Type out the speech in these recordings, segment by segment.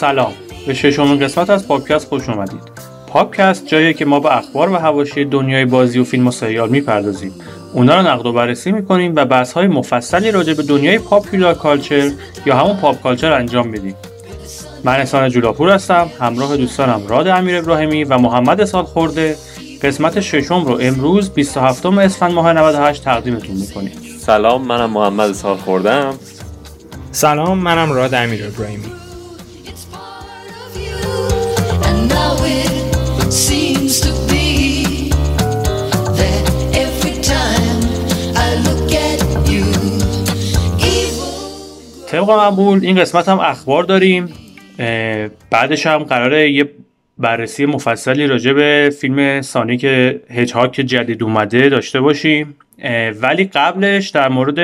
سلام. به ششمین قسمت از پادکست خوش اومدید. پادکست جاییه که ما به اخبار و حواشی دنیای بازی و فیلم و سریال می‌پردازیم. اونا رو نقد و بررسی می‌کنیم و بحث های مفصلی راجع به دنیای پاپولار کالچر یا همون پاپ کالچر انجام میدیم. من احسان جولاپور هستم همراه دوستانم راد امیر ابراهیمی و محمد سال خورده. قسمت ششم رو امروز 27 اسفند ماه 98 تقدیمتون می‌کنیم. سلام منم محمد سال خوردم. سلام منم راد امیر ابراهیمی. طبق معمول این قسمت هم اخبار داریم. بعدش هم قراره یه بررسی مفصلی راجع به فیلم سانیک هجهاک که جدید اومده داشته باشیم. ولی قبلش در مورد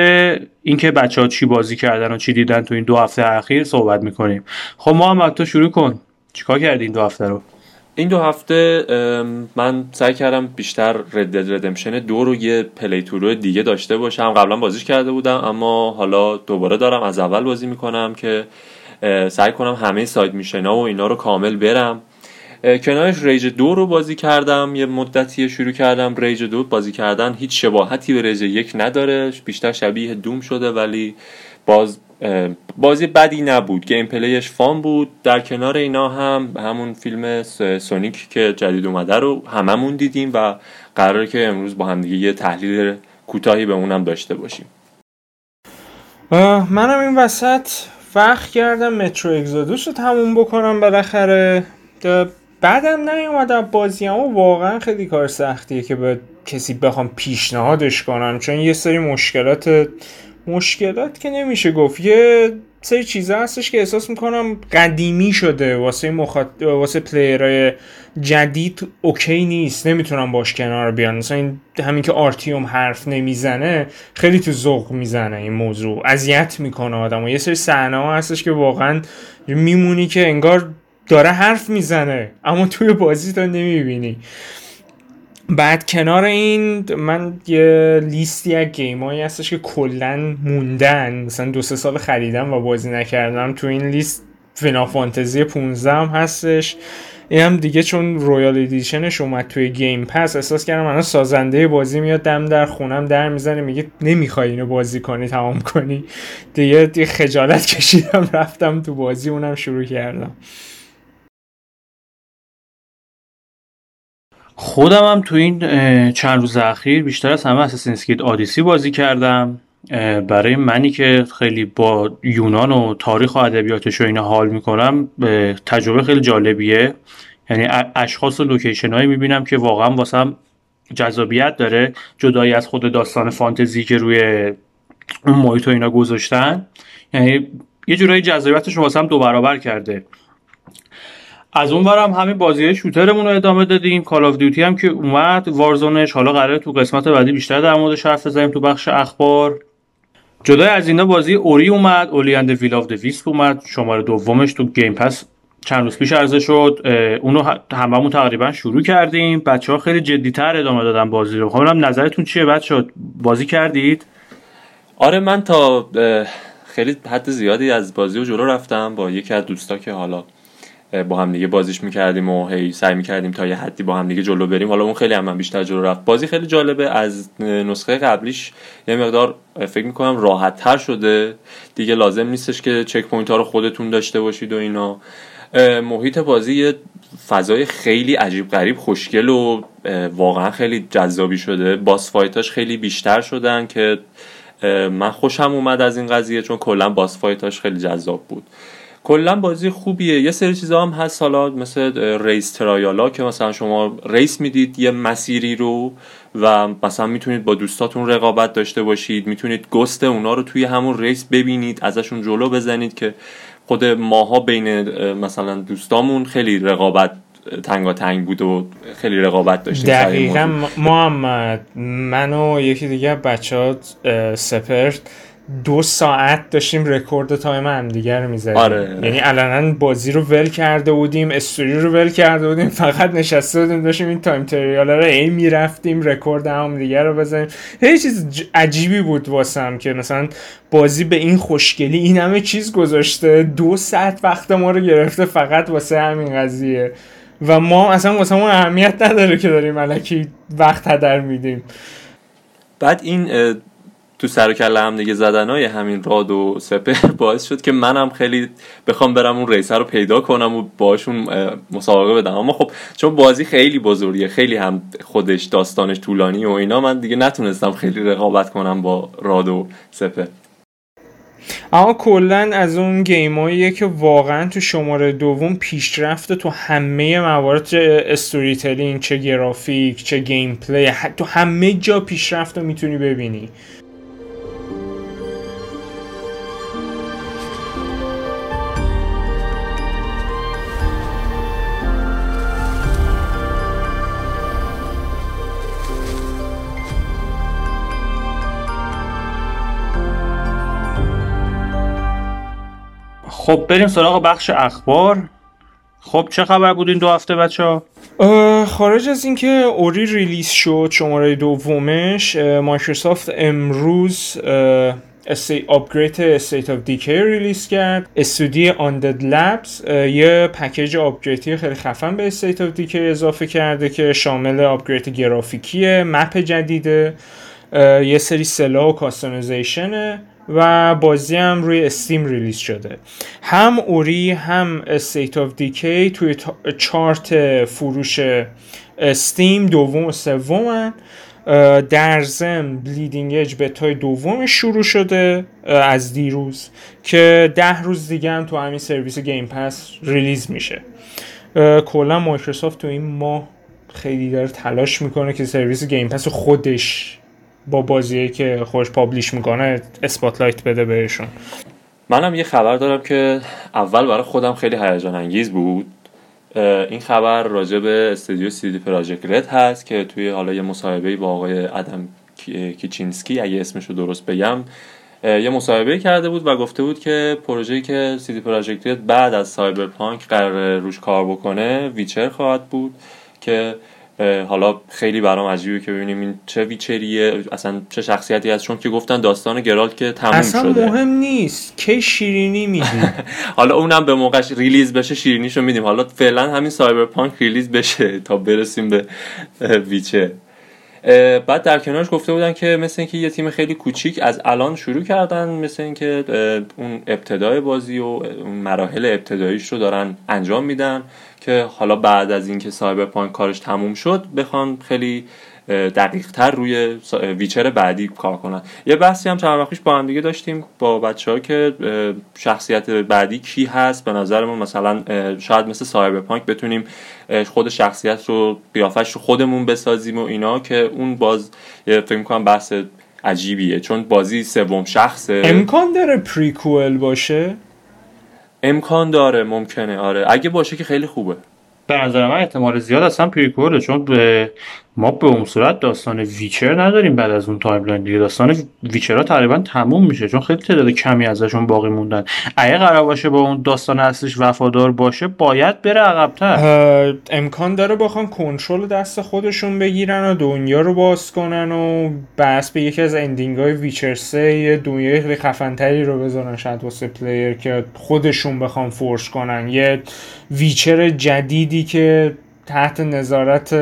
اینکه بچه ها چی بازی کردن و چی دیدن تو این دو هفته اخیر صحبت می‌کنیم. خب محمد تو شروع کن. چیکار کردی این دو هفته رو؟ این دو هفته من سعی کردم بیشتر Red Redemption دو رو یه playthrough دیگه داشته باشم. قبلا بازیش کرده بودم اما حالا دوباره دارم از اول بازی می‌کنم که سعی کنم همه side mission و اینا رو کامل برم. کنارش Rage دو رو بازی کردم. یه مدتی شروع کردم Rage دو. بازی کردن هیچ شباهتی به Rage یک نداره. بیشتر شبیه Doom شده ولی باز بازی بدی نبود. گیم پلیش فان بود. در کنار اینا هم همون فیلم سونیک که جدید اومده رو هممون دیدیم و قراره که امروز با هم دیگه یه تحلیل کوتاهی به اونم داشته باشیم. منم این وسط وقت کردم مترو اگزودوس رو تموم بکنم بالاخره. بعدم نیومدم بازی اما واقعا خیلی کار سختیه که به کسی بخوام پیشنهادش کنم چون یه سری مشکلات مشکلات که نمیشه گفت. یه سری چیزا هستش که احساس می‌کنم قدیمی شده. واسه مخاط... واسه player های جدید OK نیست. نمی‌تونم باش کنار بیان. مثلا این همین که آرتیوم حرف نمی‌زنه خیلی تو ذوق می‌زنه این موضوع. اذیت می‌کنه آدم و یه سری صحنه ها هستش که واقعا میمونی که انگار داره حرف می‌زنه اما توی بازی تو نمی‌بینی. بعد کنار این من یه لیستی از game هایی هستش که کلا موندن. مثلا دو سه سال خریدم و بازی نکردم. تو این لیست Final Fantasy 15 هم هستش. این هم دیگه چون Royal Edition ش اومد توی Game Pass احساس کردم الان سازنده بازی میاد دم در خونم در می‌زنه میگه نمی‌خوای اینو بازی کنی تمام کنی. دیگه, دیگه خجالت کشیدم رفتم تو بازی اونم شروع کردم. خودم هم تو این چند روز اخیر بیشتر از همه اساسینز کرید آدیسی بازی کردم. برای منی که خیلی با یونان و تاریخ و ادبیاتش و اینا حال می‌کنم تجربه خیلی جالبیه. یعنی اشخاص و لوکیشن هایی می‌بینم که واقعا واسم جذابیت داره جدایی از خود داستان فانتزی که روی اون محیط و اینا گذاشتن. یعنی یه جورایی جذابیتش واسم دو برابر کرده. از اون برم همین بازی shooter مون رو ادامه دادیم. Call of Duty هم که اومد. Warzone ش حالا قراره تو قسمت بعدی بیشتر در موردش حرف بزنیم تو بخش اخبار. جدای از اینا بازی Ori اومد. Ori and Will of Wisp اومد. شماره دومش تو Game Pass چند روز پیش عرضه شد. اونو هممون تقریبا شروع کردیم. بچه ها خیلی جدیتر ادامه دادن بازی رو. خب نظرتون چیه بچه بازی کردید؟ آره من تا خیلی حد زیادی از بازی و جلو رفتم با یکی از دوستا که حالا با هم دیگه بازیش می‌کردیم و هی سعی می‌کردیم تا یه حدی با هم دیگه جلو بریم. حالا اون خیلی هم من بیشتر جلو رفت. بازی خیلی جالبه. از نسخه قبلیش یه مقدار فکر می‌کنم راحت تر شده. دیگه لازم نیستش که checkpoint ها رو خودتون داشته باشید و اینا. محیط بازی یه فضای خیلی عجیب غریب خوشگل و واقعا خیلی جذابی شده. boss fight اش خیلی بیشتر شدن که من خوشم اومد از این قضیه چون کلا boss fight اش خیلی جذاب بود. کلا بازی خوبیه. یه سری چیزا هم هست. حالا مثل race trial ا که مثلا شما race می‌دید یه مسیری رو و مثلا می‌تونید با دوستاتون رقابت داشته باشید. می‌تونید ghost اونا رو توی همون race ببینید ازشون جلو بزنید که خود ماها بین مثلا دوستامون خیلی رقابت تنگاتنگ بود و خیلی رقابت داشتیم دقیقا. محمد من و یکی دیگه بچه ها سپهر دو ساعت داشتیم رکورد time هم دیگر رو می‌زدیم آره. یعنی علنا بازی رو ول کرده بودیم استوری رو ول کرده بودیم فقط نشسته بودیم داشتیم این time trial رو هی می‌رفتیم رکورد هم دیگر رو بزنیم خیلی چیز عجیبی بود واسم که مثلا بازی به این خوشگلی این همه چیز گذاشته دو ساعت وقت ما رو گرفته فقط واسه همین قضیه. و ما اصلا واسه ما اهمیت نداره که داریم الکی وقت هدر میدیم. بعد این تو سر و کله هم دیگه زدن های همین راد و سپر باعث شد که منم خیلی بخوام برم اون racer رو پیدا کنم و باشون مسابقه بدم. اما خب چون بازی خیلی بزرگه خیلی هم خودش داستانش طولانی و اینا من دیگه نتونستم خیلی رقابت کنم با راد و سپر. اما کلا از اون game اییه که واقعا تو شماره دوم پیشرفت تو همه موارد storytelling چه گرافیک چه gameplay تو همه جا پیشرفت رو می‌تونی ببینی. خب بریم سراغ بخش اخبار. خب چه خبر بود این دو هفته بچه ها؟ خارج از اینکه Ori release شد شماره دومش مایکروسافت امروز upgrade State of Decay release کرد. استودیو Undead Labs یه پکیج upgrade ی خیلی خفن به State of Decay اضافه کرده که شامل upgrade گرافیکیه map جدیده یه سری سلاح و customization ه و بازی هم روی Steam release شده. هم Ori هم State of Decay توی چارت فروش Steam دوم و سومن اه، در ضمن Bleeding Edge بتای دوم شروع شده از دیروز که ده روز دیگه هم تو همین سرویس Game Pass release میشه. کلا مایکروسافت تو این ماه خیلی داره تلاش می‌کنه که سرویس Game Pass خودش با بازیایی که خودش publish می‌کنه spotlight بده بهشون. منم یه خبر دارم که اول برای خودم خیلی هیجان انگیز بود این خبر راجع به استودیو CD Projekt Red هست که توی حالا یه مصاحبه با آقای ادم کی- کیچینسکی اگه اسمش رو درست بگم یه مصاحبه کرده بود و گفته بود که پروژه‌ای که CD Projekt Red بعد از Cyberpunk قرار روش کار بکنه Witcher خواهد بود که حالا خیلی برام عجیبه که ببینیم این چه Witcher یه اصلا چه شخصیتی هست. چون که گفتن داستان Geralt که تموم اصلا شده. مهم نیست. کی شیرینی میدی حالا اونم به موقعش release بشه شیرینیشو میدیم. حالا فعلا همین Cyberpunk release بشه تا برسیم به Witcher. اه، بعد در کنارش گفته بودن که مثل اینکه یه تیم خیلی کوچیک از الان شروع کردن مثل اینکه اون ابتدای بازی و اون مراحل ابتداییش رو دارن انجام میدن. که حالا بعد از اینکه Cyberpunk کارش تموم شد بخوان خیلی دقیق تر روی ویچر بعدی کار کنن. یه بحثی هم چند وقت پیش با هم دیگه داشتیم با بچه ها که شخصیت بعدی کی هست. به نظرمون مثلا اه، شاید مثل سایبرپانک بتونیم خود شخصیت رو قیافش رو خودمون بسازیم و اینا که اون باز فکر می‌کنم بحث عجیبیه. چون بازی سوم شخصه. امکان داره پریکوئل باشه؟ امکان داره ممکنه آره. اگه باشه که خیلی خوبه. به نظر من احتمال زیاد اصلا پریکوله چون به ما به اون صورت داستان witcher نداریم بعد از اون timeline دیگه. داستان witcher ها تقریبا تموم میشه چون خیلی تعداد کمی ازشون باقی موندن. اگه قرار باشه با اون داستان اصلیش وفادار باشه باید بره عقبتر. امکان داره بخوان کنترل دست خودشون بگیرن و دنیا رو باز کنن و بسته به یکی از ending های Witcher 3 یه دنیای خیلی خفنتری رو بذارن شاید واسه player که خودشون بخوان force کنن. یه witcher جدیدی که تحت نظارت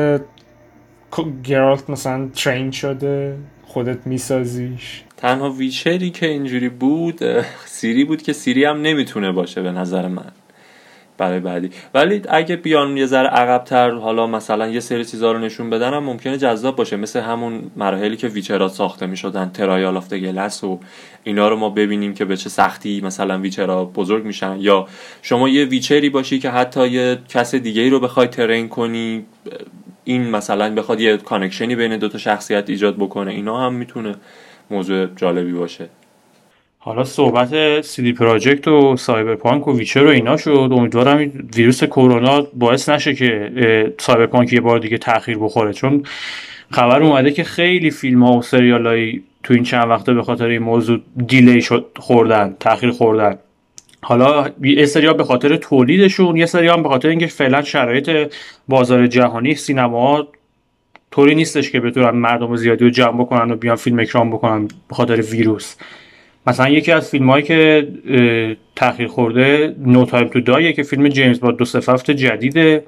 Geralt مثلا train شده خودت میسازیش. تنها witcher ی که اینجوری بود Ciri بود که Ciri هم نمی‌تونه باشه به نظر من برای بعدی. ولی اگه بیان یه ذره عقبتر حالا مثلا یه سری چیزا رو نشون بدن هم ممکنه جذاب باشه. مثل همون مراحلی که witcher ها ساخته می‌شدن Trial of Grass و اینا رو ما ببینیم که به چه سختی مثلا witcher ها بزرگ میشن. یا شما یه witcher ی باشی که حتی یه کس دیگه ای رو بخوای train کنی این مثلا بخواد یه connection ی بین دوتا شخصیت ایجاد بکنه اینا هم می‌تونه موضوع جالبی باشه. حالا صحبت CD Projekt و Cyberpunk و Witcher و اینا شد امیدوارم ویروس کرونا باعث نشه که Cyberpunk یه بار دیگه تاخیر بخوره. چون خبر اومده که خیلی فیلم ها و سریال هایی تو این چند وقته به خاطر این موضوع delay شد خوردن تاخیر خوردن. حالا یه سری ها به خاطر تولیدشون یه سری هم به خاطر اینکه فعلا شرایط بازار جهانی سینما طوری نیستش که بتونن مردم زیادی رو جمع بکنن و بیان فیلم اکران بکنن به خاطر ویروس. مثلا یکی از فیلم هایی که تاخیر خورده No Time to Die ه که فیلم جیمز با دو صفت جدیده.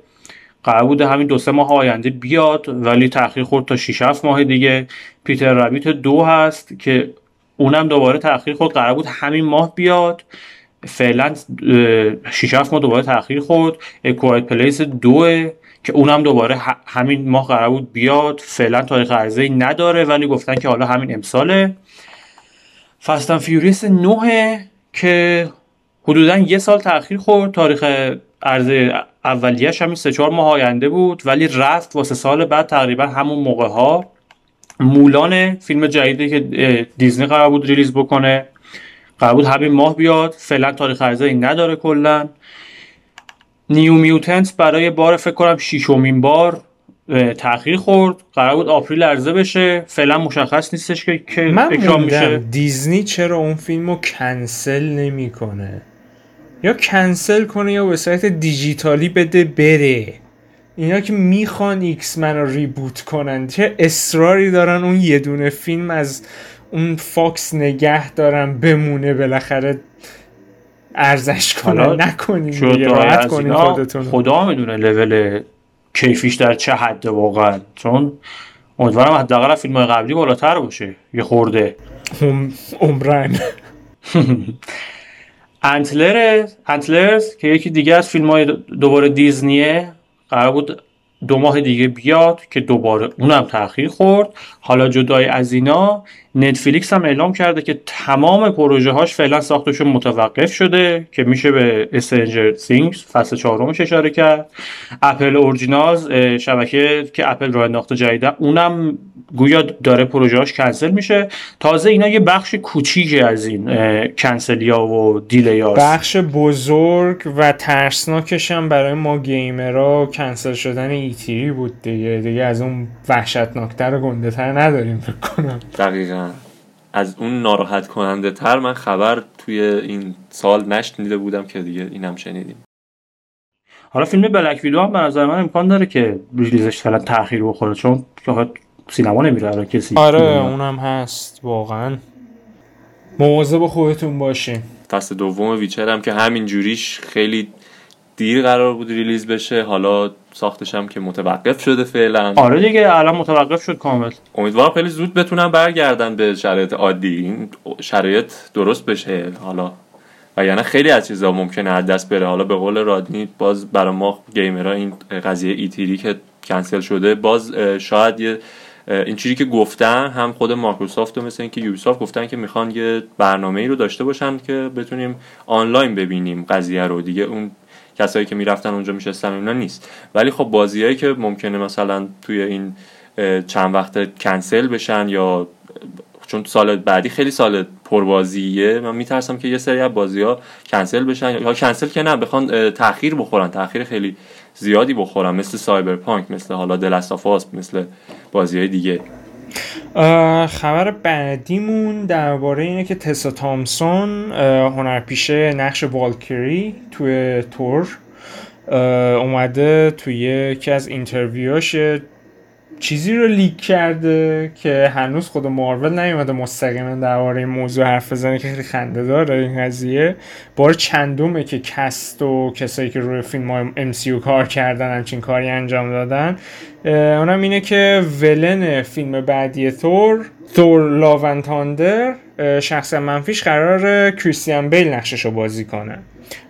قرار بوده همین دو سه ماه آینده بیاد ولی تاخیر خورد تا 6 7 ماه دیگه. Peter Rabbit دو هست که اونم دوباره تاخیر خورد. قرار بود همین ماه بیاد. فعلا 6 7 ماه دوباره تاخیر خورد. A Quiet Place دوه که اونم دوباره همین ماه قرار بود بیاد. فعلا تاریخ عرضه نداره ولی گفتن که حالا همین امساله. Fast and Furious 9 که حدودا یه سال تاخیر خورد. تاریخ عرضه اولیش همین سه چهار ماه آینده بود ولی رفت واسه سال بعد تقریبا همون موقع ها Mulan فیلم جدیدی که دیزنی قرار بود release بکنه. قرار بود همین ماه بیاد. فعلا تاریخ ای نداره کلا. New Mutants برای بار فکر کنم شیشمین بار تاخیر خورد. قرار بود April عرضه بشه. فعلا مشخص نیستش که کی اکران میشه. دیزنی چرا اون فیلم رو کنسل نمی‌کنه؟ یا کنسل کنه یا به صورت دیجیتالی بده بره. اینا که می‌خوان X-Men رو reboot کنن چه اصراری دارن اون یه دونه فیلم از اون فاکس نگه دارن بمونه بالاخره ارزش حالا نکنین راحت کنین اینا خودتون خدا می‌دونه لول کیفیش در چه حده واقعا. چون امیدوارم حداقل فیلم قبلی بالاتر باشه. یه خورده. هم- عمرا. Antler Antlers که یکی دیگه از فیلم های دوباره دیزنیه قرار بود دو ماه دیگه بیاد که دوباره اونم تاخیر خورد. حالا جدای از اینا نتفلیکس هم اعلام کرده که تمام پروژه هاش فعلا ساختشون متوقف شده که میشه به استرنجر Things فصل چهارمش اشاره کرد. اپل اورجینالز شبکه که اپل راه انداخته جدیده اونم گویا داره پروژهاش کنسل میشه. تازه اینا یه بخش کوچیکی از این کنسلیا و دیلیا بخش بزرگ و ترسناکش هم برای ما گیمرها کنسل شدن ایتیری بود دیگه. دیگه از اون وحشتناکتر و گنده تر نداریم فکر کنم. دقیقا. از اون ناراحت کننده تر من خبر توی این سال نشنیده بودم که دیگه اینم شنیدیم. حالا فیلم بلک ویدو هم به نظر من امکان داره که ریلیزش فعلا تاخیر بخوره چون که سینما نمیره الان کسی. آره اونم هست واقعا. مواظب خودتون باشین. فصل دوم ویچر هم که همین جوریش خیلی دیر قرار بود ریلیز بشه. حالا ساختش هم که متوقف شده فعلا. آره دیگه الان متوقف شد کامل. امیدوارم خیلی زود بتونن برگردن به شرایط عادی. این شرایط درست بشه. حالا و یعنی خیلی از چیزا ممکنه از دست بره. حالا به قول رادنی باز برای ما گیمرها این قضیه ایتیری که کنسل شده باز شاید یه این چیزی که گفتن هم خود مایکروسافت و مثل اینکه یوبیسافت گفتن که می‌خوان یه برنامه ای رو داشته باشن که بتونیم آنلاین ببینیم قضیه رو. دیگه اون کسایی که می‌رفتن اونجا میشستن اینا نیست. ولی خب بازیایی که ممکنه مثلا توی این چند وقت کنسل بشن یا چون سال بعدی خیلی سال پربازیه من میترسم که یه سری از بازی ها کنسل بشن یا کنسل که نه بخوان تاخیر بخورن. تاخیر خیلی زیادی بخورن مثل Cyberpunk مثل حالا The Last of Us مثل بازی های دیگه. خبر بعدیمون درباره اینه که تسا تامسون هنرپیشه نقش Valkyrie توی Thor اومده توی یکی از interview هاش چیزی رو leak کرده که هنوز خود مارول نیومده مستقیما درباره این موضوع حرف بزنه که خیلی خنده داره این قضیه. بار چندمه که cast و کسایی که روی فیلم های MCU کار کردن همچین کاری انجام دادن. اونم اینه که villain فیلم بعدی Thor Thor Love and Thunder شخص منفیش قرار کریستیان بیل نقشش رو بازی کنه.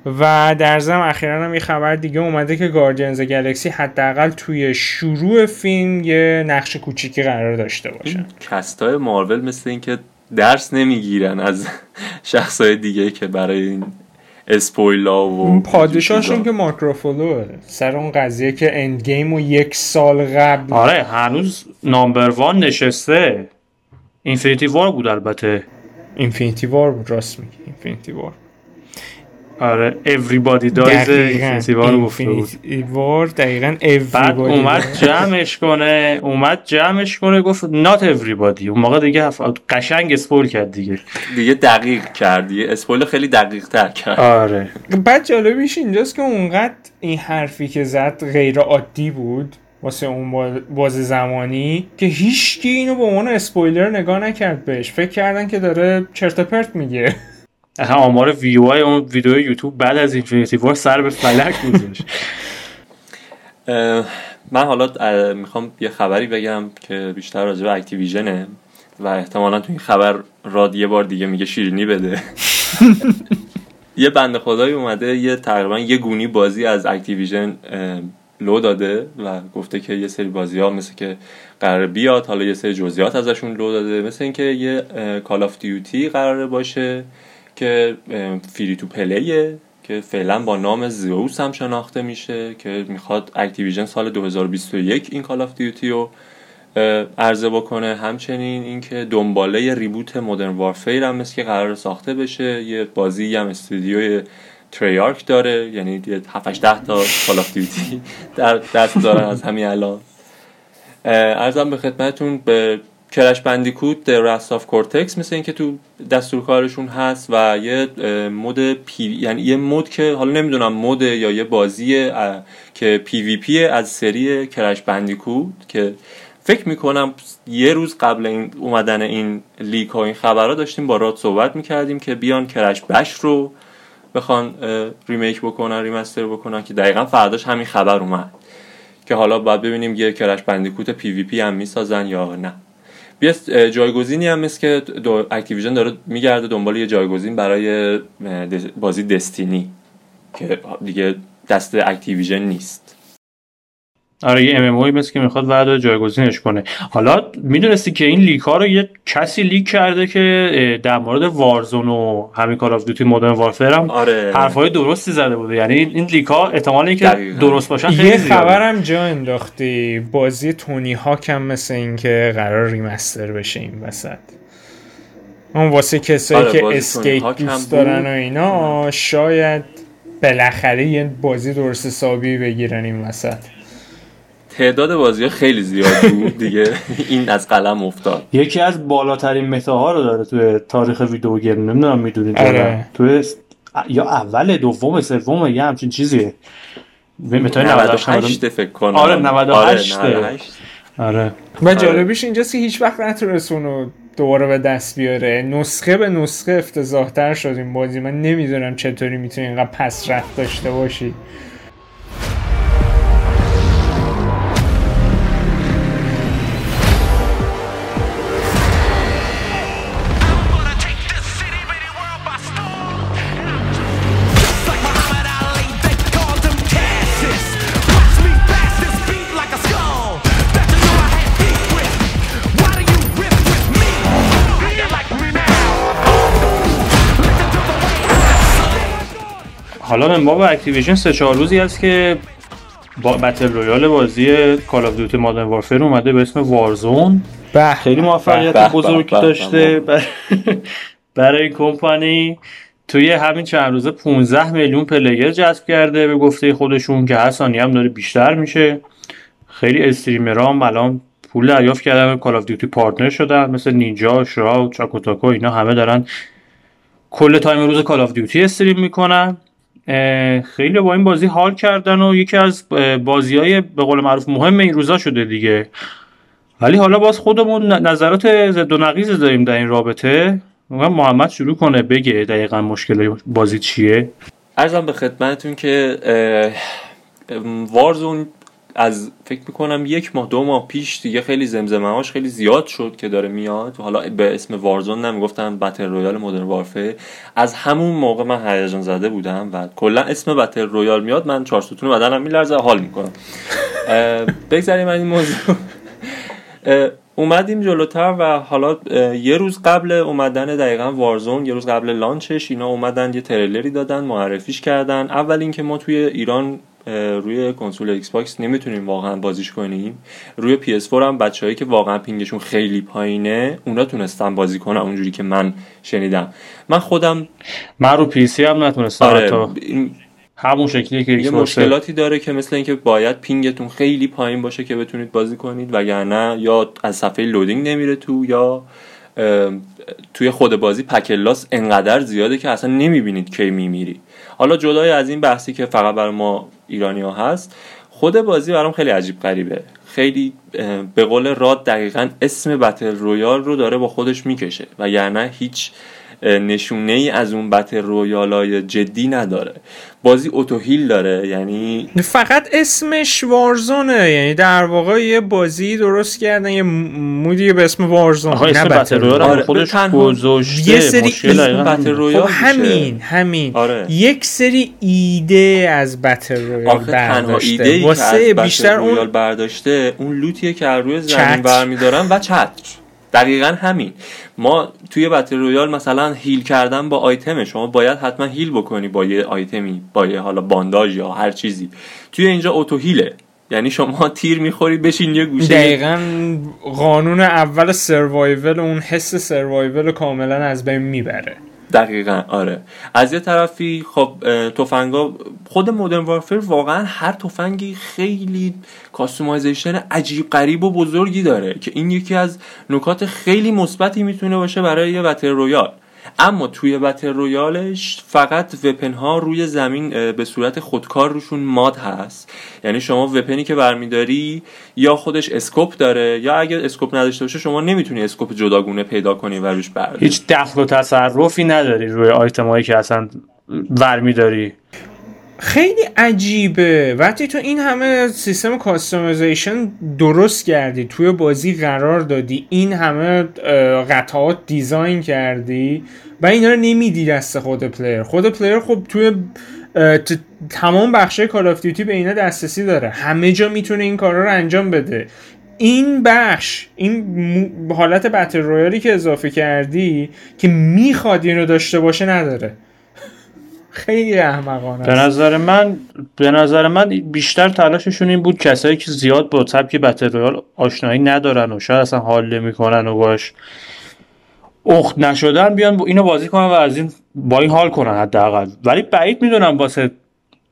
و در ضمن اخیرا هم یه خبر دیگه اومده که Guardians Galaxy حداقل توی شروع فیلم یه نقش کوچیکی قرار داشته باشن cast ای مارول مثل اینکه درس نمی‌گیرن از شخصهای دیگه که برای این اسپویلا و پادشاهشون. که مارکروفولوه سر اون قضیه که اند گیم و یک سال قبل آره هنوز نامبر وان نشسته. اینفینیتی وار بود البته. اینفینیتی وار بود راست میگی. اینفینیتی وار آره everybody dies اینفینیتی وار گفته بود. وار دقیقا بعد اومد. جمعش کنه اومد جمعش کنه گفت not everybody. اون موقع دیگه هف- قشنگ spoil کرد دیگه. دیگه دقیق کرد دیگه spoil خیلی دقیق تر کرد. آره. بعد جالبیش اینجاست که اونقدر این حرفی که زد غیر عادی بود واسه اون با- باز زمانی که هیچکی اینو به عنوان اسپویلر نگاه نکرد بهش. فکر کردن که داره چرت و پرت میگه. اصلا آمار ویو های اون ویدیو یوتیوب بعد از Infinity War سر به فلک گذاشت من حالا می‌خوام یه خبری بگم که بیشتر راجع به اکتیویژنه و احتمالا تو این خبر راد یه بار دیگه میگه شیرینی بده. یه بنده خدایی اومده یه تقریبا یه گونی بازی از اکتیویژن لو داده و گفته که یه سری بازی ها مثل که قرار بیاد حالا یه سری جزئیات ازشون لو داده مثل اینکه یه Call of Duty قراره باشه. که free to play ه که فعلا با نام Zeus هم شناخته میشه که می‌خواد اکتیویژن سال 2021 این Call of Duty رو عرضه بکنه. همچنین اینکه دنباله reboot Modern Warfare هم مثل که قرار ساخته بشه. یه بازی هم استودیوی Treyarch داره یعنی یه 7 10 تا Call of Duty در دست دارن از همین الان. عرضم به خدمتتون یه Crash Bandicoot Wrath of Cortex مثل اینکه تو دستور کارشون هست و یه mode پی یعنی یه mode که حالا نمی‌دونم mode یا یه بازی که PvP از سری Crash Bandicoot که فکر می‌کنم یه روز قبل این اومدن این leak و این خبرها داشتیم با راد صحبت می‌کردیم که بیان Crash Bash رو بخوان remake بکنن remaster بکنن که دقیقا فرداش همین خبر اومد که حالا باید ببینیم یه Crash Bandicoot PvP هم می‌سازن یا نه. اه، جایگزینی هم مثل که اکتیویژن داره میگرده دنبال یه جایگزین برای بازی Destiny که دیگه دست اکتیویژن نیست. آره یه ام مثل که می‌خواد بعد جایگزینش کنه. حالا می‌دونستی که این leak ها رو یه کسی leak کرده که در مورد Warzone و همین Call of Duty Modern Warfare هم آره. حرفای درستی زده بوده. یعنی این leak ها احتمالی که دقیقاً. درست باشن خیلی یه. خبرم جا انداختی. بازی Tony Hawk هم مثل اینکه قرار remaster بشه این وسط. اون واسه کسایی آره، که اسکیت دوست بود. دارن و اینا شاید بالاخره یه بازی درست حسابی بگیرن این وسط. تعداد بازی ها خیلی زیاد بود دیگه. این از قلم افتاد. یکی از بالاترین متاها رو داره توی تاریخ ویدیو گیم نمی‌دونم می‌دونید آره. توی س- یا اول دوم سوم یه همچین چیزیه متای 98 98 فکر کنم. آره، 98. آره 98 آره. و جالبیش اینجاست که هیچ وقت نتونست اونو دوباره به دست بیاره. نسخه به نسخه افتضاحتر شد این بازی. من نمی‌دونم چطوری می‌تونی اینقدر پس رفت داشته باشی. حالا ما با اکتیویژن سه چهار روزی هست که با battle royale بازی Call of Duty Modern Warfare اومده به اسم Warzone به خیلی موفقیت بزرگی داشته بر- برای کمپانی. توی همین چند روزه 15 میلیون player جذب کرده به گفته خودشون که هر ثانیه هم داره بیشتر میشه. خیلی streamer ها هم الان پول دریافت کردن Call of Duty partner شدن. مثل Ninja Shroud چاکوتاکو اینا همه دارن کل time روز Call of Duty stream می‌کنن. خیلی با این بازی حال کردن و یکی از بازی های به قول معروف مهم این روزا شده دیگه. ولی حالا باز خودمون نظرات ضد و نقیض داریم در این رابطه. محمد شروع کنه بگه دقیقا مشکل بازی چیه. عرضم به خدمتتون که Warzone از فکر می‌کنم یک ماه دو ماه پیش دیگه خیلی زمزمه هاش خیلی زیاد شد که داره میاد. حالا به اسم Warzone نمی‌گفتن battle royale Modern Warfare از همون موقع من هیجان زده بودم و کلا اسم battle royale میاد من چهار ستون بدنم میلرزه حال می‌کنم. بگذاریم این موضوع. اومدیم جلوتر و حالا یه روز قبل اومدن دقیقا Warzone یه روز قبل launch ش اینا اومدن یه تریلری دادن معرفیش کردن. اول اینکه ما توی ایران روی کنسول Xbox نمی‌تونیم واقعا بازیش کنیم. روی PS4 هم بچههایی که واقعا ping شون خیلی پایینه اونا تونستن بازی کنن اونجوری که من شنیدم. من خودم من رو PC هم نتونستم آره همون شکلی که یه. مشکلاتی داره که مثل اینکه باید ping تون خیلی پایین باشه که بتونید بازی کنید وگرنه یا از صفحه loading نمیره تو یا توی خود بازی packet loss انقدر زیاده که اصلا نمی‌بینید کی میمیری. حالا جدای از این بحثی که فقط برای ما ایرانی ها هست خود بازی برام خیلی عجیب غریبه. خیلی به قول راد دقیقا اسم battle royale رو داره با خودش می‌کشه وگرنه هیچ اه، نشونه ای از اون battle royale های جدی نداره بازی اوتوهیل داره یعنی فقط اسمش Warzone ه یعنی در واقع یه بازی درست کردن یه mode ی به اسم Warzone آها نه اسم battle royale آره، خودش تنها گذاشته یه سری battle. royale خب. همین همین آره. یک سری ایده از battle royale آخه تنها برداشته ایده ای که از واسه battle بیشتر royale اون برداشته اون لوتیه که از روی زمین. برمیدارن و چتر دقیقا همین. ما توی بتل رویال مثلا هیل کردن با آیتمه. شما باید حتما هیل بکنی با یه آیتمی با یه حالا بانداژ یا هر چیزی. توی اینجا اوتو هیله یعنی شما تیر می‌خوری بشین یه گوشه. دقیقا قانون اول سروایول اون حس سروایول رو کاملا از بین می‌بره. دقیقا آره. از یه طرفی خب تفنگا خود Modern Warfare واقعا هر تفنگی خیلی customization عجیب غریب و بزرگی داره که این یکی از نکات خیلی مثبتی می‌تونه باشه برای یه battle royale اما توی battle royale ش فقط weapon ها روی زمین به صورت خودکار روشون mod هست. یعنی شما weapon ی که برمیداری یا خودش scope داره یا اگر scope نداشته باشه شما نمی‌تونی scope جداگونه پیدا کنی و روش برداری. هیچ دخل و تصرفی نداری روی آیتم هایی که اصلا ورمی‌داری خیلی عجیبه. وقتی تو این همه سیستم customization درست کردی توی بازی قرار دادی این همه قطعات design کردی و اینا رو نمیدی دست خود player. خود player خب توی تمام بخشای Call of Duty به اینا دسترسی داره. همه جا می‌تونه این کارا رو انجام بده. این بخش این حالت battle royale ی که اضافه کردی که می‌خواد اینو داشته باشه نداره. خیلی احمقانه به. نظر من به نظر من بیشتر تلاششون این بود کسایی که زیاد با سبک battle royale آشنایی ندارن و شاید اصلا حال نمی‌کنن و باش اخت نشدن بیان اینو بازی کنن و از این با این حال کنن حداقل ولی بعید می‌دونم واسه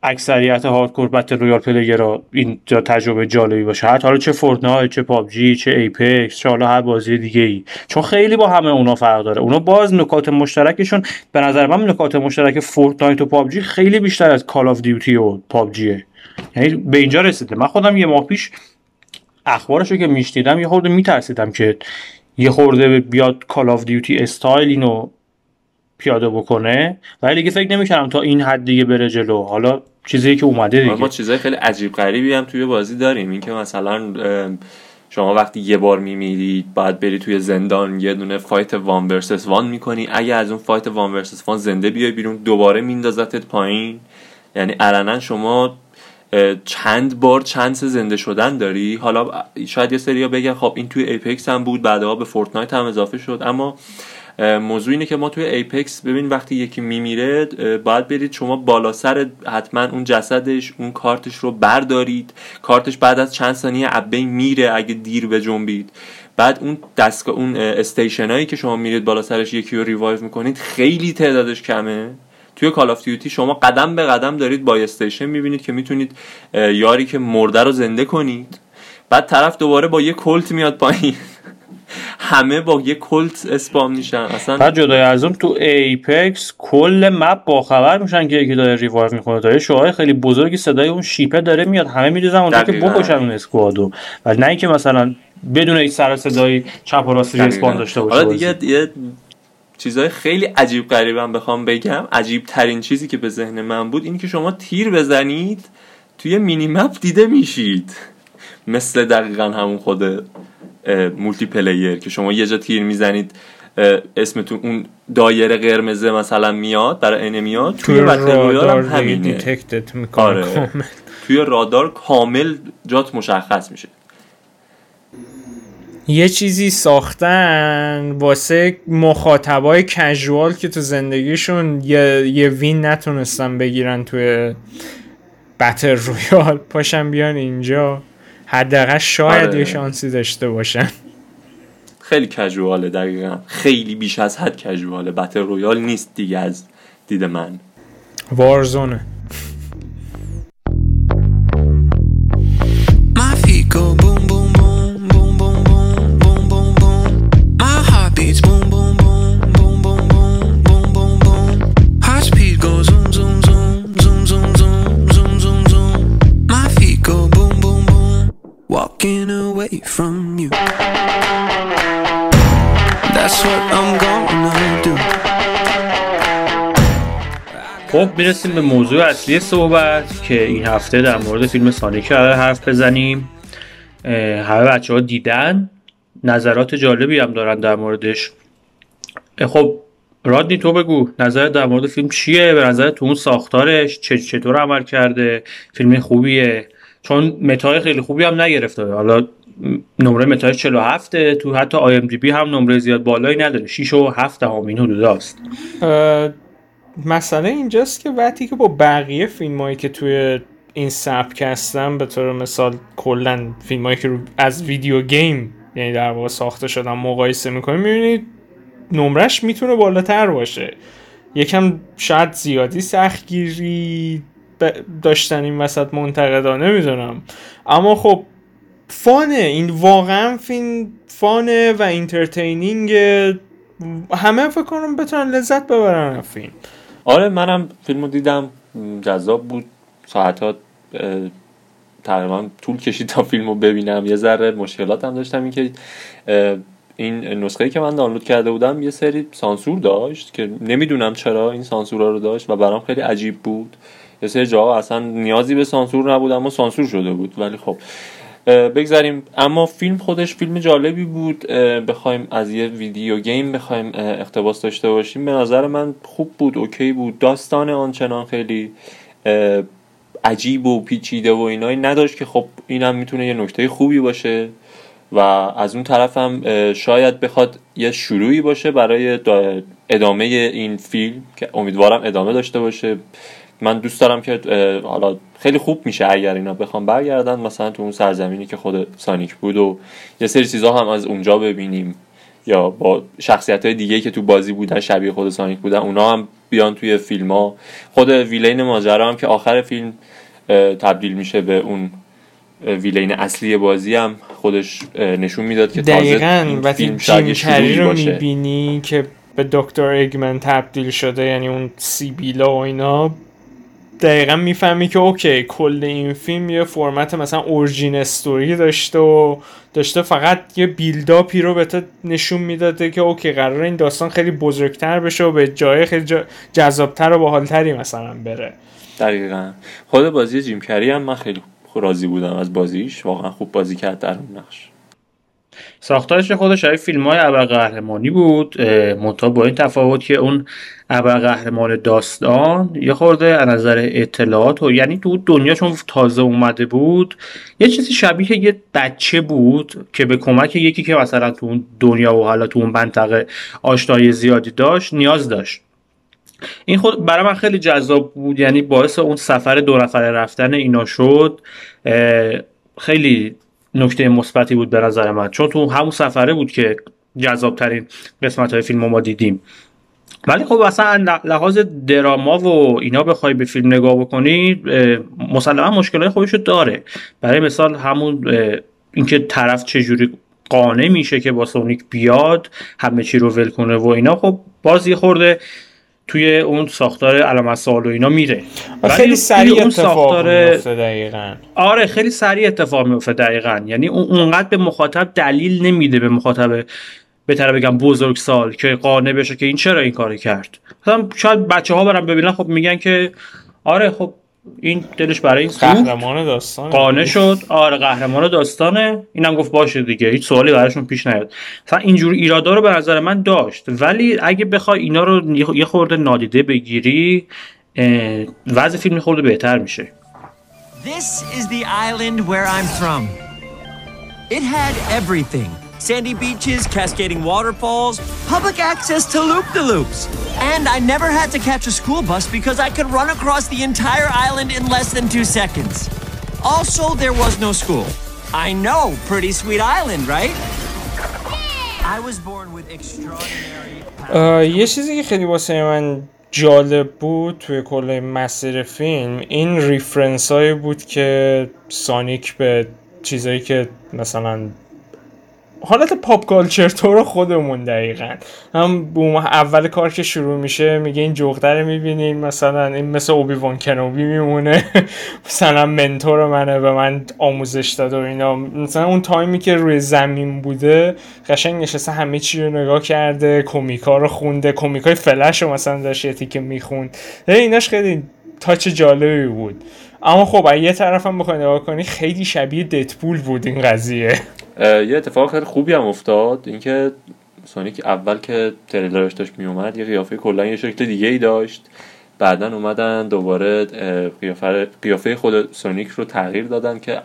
اکثریت hardcore battle royale این جا تجربه جالبی باشه. حتی حالا چه Fortnite چه PUBG چه Apex چه حالا هر بازی دیگه ای چون خیلی با همه اونا فرق داره. اونا باز نکات مشترکشون به نظر من نکات مشترک Fortnite و PUBG خیلی بیشتر از Call of Duty و PUBG ه. یعنی به اینجا رسیده. من خودم یه ماه پیش اخبارشو که میشنیدم یه خورده میترسیدم که یه خورده بیاد Call of Duty style اینو پیاده بکنه. ولی دیگه فکر نمی‌کردم تا این حد دیگه بره جلو. حالا چیزی که اومده آره، ما دیگه. چیزای خیلی عجیب غریبی هم توی بازی داریم. این که مثلا شما وقتی یه بار میمیرید باید بری توی زندان یه دونه fight one versus one می‌کنی. اگه از اون fight one versus one زنده بیای بیرون دوباره میندازتت پایین. یعنی علنا شما چند بار chance زنده شدن داری. حالا شاید یه سری بگن خب این توی Apex هم بود بعدها به Fortnite هم اضافه شد. اما موضوع اینه که ما توی Apex ببین وقتی یکی میمیره باید برید شما بالا سر حتما اون جسدش اون کارتش رو بردارید. کارتش بعد از چند ثانیه از بین میره اگه دیر بجنبید. بعد اون دستگاه اون station هایی که شما میرید بالا سرش یکی رو revive می‌کنید خیلی تعدادش کمه. توی Call of Duty شما قدم به قدم دارید با station می‌بینید که می‌تونید یاری که مرده رو زنده کنید. بعد طرف دوباره با یه کلت میاد پایین. همه با یه کلت spawn میشن اصلا بعد جدای از اون تو Apex کل map باخبر میشن که یکی داره revive می‌کنه تا یه شعاع خیلی بزرگی صدای اون ship ه داره میاد همه می‌دوئن اونجا که. بکشن اون squad و ولی نه اینکه مثلا بدون هیچ سر صدایی چپ و راست respawn دقیقاً. داشته باشه حالا. دیگه یه چیزای خیلی عجیب غریبم بخوام بگم عجیب ترین چیزی که به ذهن من بود این که شما تیر بزنید توی mini map دیده میشید مثل دقیقا همون خود multiplayer که شما یه جا تیر می‌زنید اسمتون اون دایره قرمزه مثلا میاد برای enemy هات توی battle رادار هم همینه detect ت می‌کنه آره. کامل. توی رادار کامل جات مشخص میشه. یه چیزی ساختن واسه مخاطبای casual که تو زندگیشون یه, یه win نتونستن بگیرن توی battle royale. پاشن بیان اینجا. حداقل شاید آره. یه شانسی داشته باشن. خیلی casual ه دقیقا. خیلی بیش از حد casual ه battle royale نیست دیگه از دید من. Warzone ه خب می‌رسیم به موضوع اصلی صحبت که این هفته در مورد فیلم سانیک قرار حرف بزنیم. همه بچه ها دیدن. نظرات جالبی هم دارن در موردش. خب رادنی تو بگو نظر در مورد فیلم چیه؟ به نظر تو اون ساختارش چه چطور عمل کرده؟ فیلم خوبیه؟ چون متای خیلی خوبی هم نگرفته. حالا نمره متای 47 تو حتی آی ام دی بی هم نمره زیاد بالایی نداره. 6 و 7 هم این حدود است مسئله اینجاست که وقتی که با بقیه فیلم هایی که توی این سبک هستن به طور مثال کلا فیلم هایی که از video game یعنی در واقع ساخته شدن مقایسه می‌کنیم می‌بینید نمرش می‌تونه بالاتر باشه. یکم شاید زیادی سختگیری داشتن این وسط منتقدا نمی‌دونم اما خب fun ه. این واقعا فیلم fun ه و entertaining همه فکر کنم بتونن لذت ببرن فیلم. آره منم فیلمو دیدم. جذاب بود. ساعتها تقریبا طول کشید تا فیلمو ببینم. یه ذره هم داشتم این که این نسخه که من دانلود کرده بودم یه سری سانسور داشت که نمی‌دونم چرا این سانسورها رو داشت و برام خیلی عجیب بود. یه سری جاها اصلا نیازی به سانسور نبود اما سانسور شده بود. ولی خب بگذاریم. اما فیلم خودش فیلم جالبی بود. بخوایم از یه ویدیو گیم بخوایم اقتباس داشته باشیم. به نظر من خوب بود اوکی بود. داستان آنچنان خیلی عجیب و پیچیده و اینایی نداشت که خب اینم می‌تونه یه نکته خوبی باشه و از اون طرف هم شاید بخواد یه شروعی باشه برای دا- ادامه این فیلم که امیدوارم ادامه داشته باشه. من دوست دارم که حالا خیلی خوب میشه اگر اینا بخوام برگردن مثلا تو اون سرزمینی که خود سانیک بود و یه سری چیزا هم از اونجا ببینیم. یا با شخصیت های دیگه که تو بازی بودن شبیه خود سانیک بودن اونا هم بیان توی فیلم ها خود ویلین ماجرا هم که آخر فیلم تبدیل میشه به اون ویلین اصلی بازی هم خودش نشون می‌داد که تازه این فیلم شاید شروعی رو باشه. می‌بینی که به دکتر اگمن تبدیل شده یعنی اون سیبیلا و اینا دقیقا می‌فهمی که اوکی کل این فیلم یه فرمت مثلا اورجین استوری داشته و داشته فقط یه بیلداپی رو به تو نشون می‌داده که اوکی قرار این داستان خیلی بزرگتر بشه و به جای خیلی جذابتر و باحالتری مثلا بره. دقیقا. خود بازی جیم کری هم من خیلی راضی بودم از بازیش. واقعا خوب بازی کرد در اون نقش. ساختارش خودش شبیه فیلم های ابرقهرمانی بود منتها با این تفاوت که اون ابرقهرمان داستان یه خورده از نظر اطلاعات و یعنی تو دنیا چون تازه اومده بود. یه چیزی شبیه یه بچه بود که به کمک یکی که مثلا تو اون دنیا و حالا تو اون منطقه آشنایی زیادی داشت نیاز داشت. این خود برای من خیلی جذاب بود یعنی باعث اون سفر دو نفره رفتن اینا شد. خیلی نکته مثبتی بود به نظر من. چون تو همون سفره بود که جذاب ترین قسمت های فیلم ما دیدیم. ولی خب اصلا لحاظ دراما و اینا بخوای به فیلم نگاه بکنی مسلما مشکلات خودشو داره. برای مثال همون اینکه طرف چجوری قانع میشه که با سونیک بیاد همه چی رو ول کنه و اینا خب باز یه خورده توی اون ساختار سوال و اینا میره. خیلی سریع اتفاق میفته دقیقا. آره خیلی سریع اتفاق میفته دقیقا. یعنی اون اونقدر به مخاطب دلیل نمیده به مخاطب بهتره بگم بزرگ سال که قانع بشه که این چرا این کارو کرد. مثلا شاید بچه ها برن ببینن خب میگن که آره خب این دلش برای این قهرمان داستان. قانع شد. آره قهرمان داستانه. اینم گفت باشه دیگه. هیچ سوالی براشون پیش نیاد. مثلا اینجور ایرادا رو به نظر من داشت. ولی اگه بخوای اینا رو یه خورده نادیده بگیری وضع فیلم خورده بهتر میشه. This is the island where I'm from. It had everything. sandy beaches, cascading waterfalls, public access to loop de loops. And I never had to catch a school bus because I could run across the entire island in less than two seconds. Also, there was no school. I know, pretty sweet island, right? I was born with extraordinary آه، یه چیزی که خیلی واسه من جالب بود توی کل مسیر فیلم این ریفرنس هایی بود که سانیک به چیزایی که مثلا حالت پاپ کالچر تو رو خودمون دقیقا. هم بوم اول کار که شروع میشه میگه این جغده رو می‌بینین مثلا این مثل اوبی وان کنوبی میمونه. مثلا منتور منه به من آموزش داد و اینا. مثلا اون تایمی که روی زمین بوده قشنگ نشسته همه چی رو نگاه کرده کمیکا رو خونده. کمیکای فلش رو مثلا داشت یه تیکه می‌خوند. ایناش خیلی تاچ جالبی بود. اما خب از یه طرف هم بخوای نگاه کنی خیلی شبیه ددپول بود این قضیه. یه اتفاق خیلی خوبی هم افتاد. اینکه سونیک اول که تریلرش داشت میومد یه قیافه کلا یه شکل دیگه ای داشت. بعدا اومدن دوباره قیافه قیافه خود سونیک رو تغییر دادن که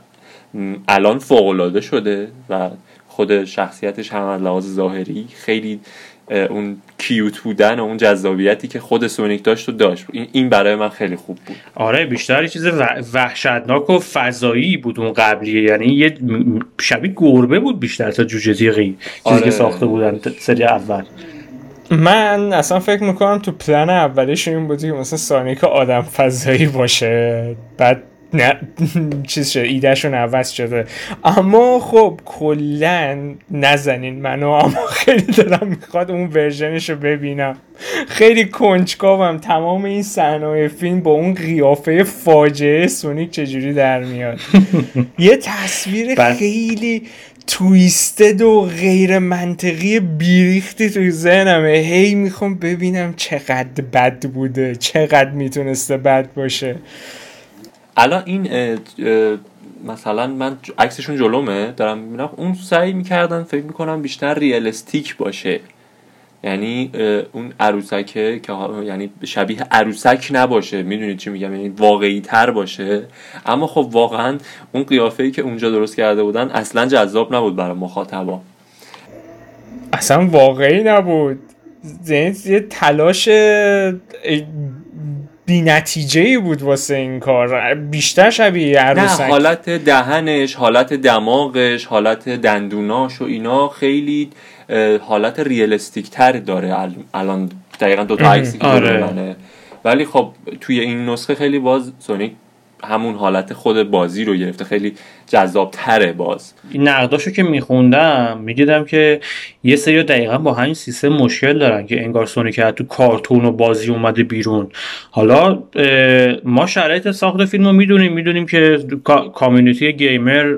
الان فوق العاده شده و خود شخصیتش هم از لحاظ ظاهری خیلی اون کیوت بودن و اون جذابیتی که خود سونیک داشت و داشت. این- این برای من خیلی خوب بود. آره بیشتر یه چیز و- وحشتناک و فضایی بود اون قبلیه. یعنی یه شبیه گربه بود بیشتر تا جوجه تیغی چیزی آره. که ساخته بودن سری اول. من اصلا فکر می‌کنم تو پلن اولیش این بودی که مثلا سانیک آدم فضایی باشه. بعد نه چیز شده ایدهشون عوض شده. اما خب کلا نزنین منو اما خیلی دلم می‌خواد اون ورژنش رو ببینم. خیلی کنجکاوم. تمام این صحنه فیلم با اون قیافه فاجعه سونیک چجوری در میاد؟ یه تصویر. خیلی تویستد و غیر منطقی بیریختی توی ذهنمه. هی می‌خوام ببینم چقدر بد بوده چقدر می‌تونسته بد باشه. الان این مثلا من عکسشون جلومه دارم می‌بینم اون سعی می‌کردن فکر می‌کنم بیشتر ریالستیک باشه. یعنی اون عروسکه که یعنی شبیه عروسک نباشه. می‌دونید چی میگم؟ یعنی واقعی تر باشه. اما خب واقعا اون قیافه ای که اونجا درست کرده بودن اصلا جذاب نبود برای مخاطبا. اصلا واقعی نبود. یعنی یه تلاش بی نتیجه بود واسه این کار. بیشتر شبیه نه عروسک. حالت دهنش حالت دماغش حالت دندوناش و اینا خیلی حالت ریالستیک تر داره ال- الان. دقیقا دو تا عکسی که آره. منه. ولی خب توی این نسخه خیلی باز سونیک همون حالت خود بازی رو گرفته. خیلی جذاب تره باز. این نقداشو که میخوندم می‌دیدم که یه سری دقیقا با همین سیستم مشکل دارن که انگار سونیک از تو کارتون و بازی اومده بیرون. حالا ما شرایط ساخت فیلم رو می‌دونیم. می‌دونیم که کا- کامیونیتی گیمر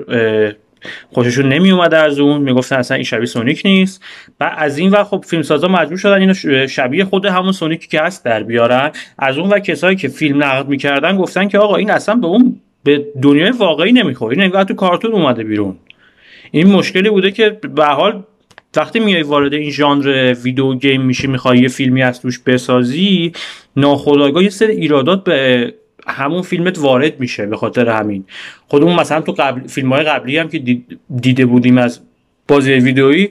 خوششون نمی اومده از اون. می‌گفتن اصلا این شبیه سونیک نیست. و از این و خب فیلمسازا مجبور شدن اینو شبیه خود همون سونیکی که هست در بیارن. از اون و کسایی که فیلم نقد می‌کردن گفتن که آقا این اصلا به اون به دنیای واقعی نمی‌خوره. این انگار تو کارتون اومده بیرون. این مشکلی بوده که به حال وقتی میای وارد این ژانر ویدیو گیم میشی می‌خوای یه فیلمی از توش بسازی ناخودآگاه یه سری ایرادات به همون فیلمت وارد میشه به خاطر همین. خودمون مثلا تو قبل فیلم های قبلی هم که دید- دیده بودیم از بازی ویدئویی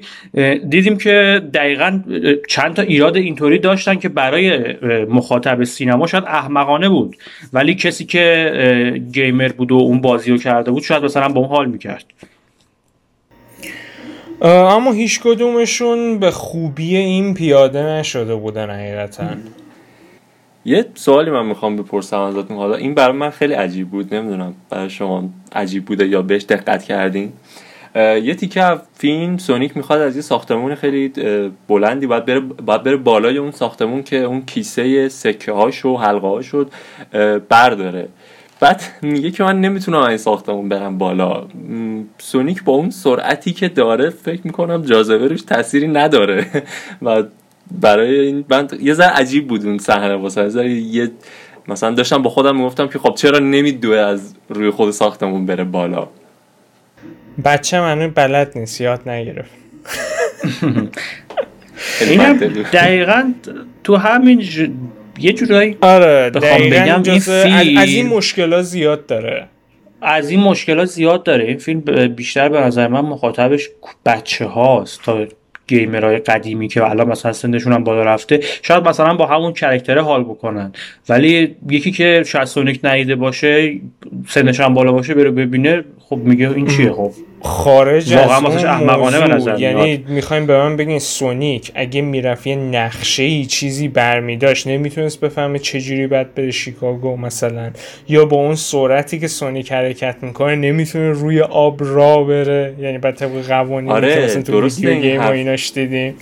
دیدیم که دقیقا چند تا ایراد اینطوری داشتن که برای مخاطب سینما شاید احمقانه بود. ولی کسی که گیمر بود و اون بازی رو کرده بود شاید مثلا با اون حال می‌کرد. اما هیچ کدومشون به خوبی این پیاده نشده بودن حقیقتا. یه سوالی من می‌خوام بپرسم ازتون. حالا این برای من خیلی عجیب بود. نمی‌دونم برای شما عجیب بوده یا بهش دقت کردین. یه تیکه فیلم سونیک می‌خواد از یه ساختمون خیلی بلندی باید بره باید بره بالای اون ساختمون که اون کیسه سکه هاش و حلقه هاش برداره. بعد میگه که من نمی‌تونم این ساختمون برم بالا. سونیک با اون سرعتی که داره فکر می‌کنم جاذبه روش تأثیری نداره. و برای این من یه ذره عجیب بود اون صحنه واسه. یه ذره یه مثلا داشتم با خودم می‌گفتم که خب چرا نمیدوه از روی خود ساختمون بره بالا؟ بچه منو بلد نیست یاد نگرفت. بود. دقیقا تو همین ج... یه جورایی آره بگم این از, فیلم- از این مشکلات زیاد داره. از این مشکلات زیاد داره. این فیلم بیشتر به نظر من مخاطبش بچه هاست تا گیمرهای قدیمی که الان مثلا سنشون هم بالا رفته شاید مثلا با همون کرکتره حال بکنن. ولی یکی که شاید Sonic ندیده باشه سنش هم بالا باشه بره ببینه خب میگه این چیه خب؟ خارج از اون احمقانه به موضوع، نظر یعنی. می‌خوایم به من بگین Sonic اگه می‌رفت یه نقشه ای چیزی برمیداشت نمی‌تونست بفهمه چجوری باید بره شیکاگو مثلا یا با اون سرعتی که Sonic حرکت می‌کنه نمی‌تونه روی آب راه بره. یعنی بعد طبق قوانینی آره، که مثلا تو video game و. ایناش دیدیم.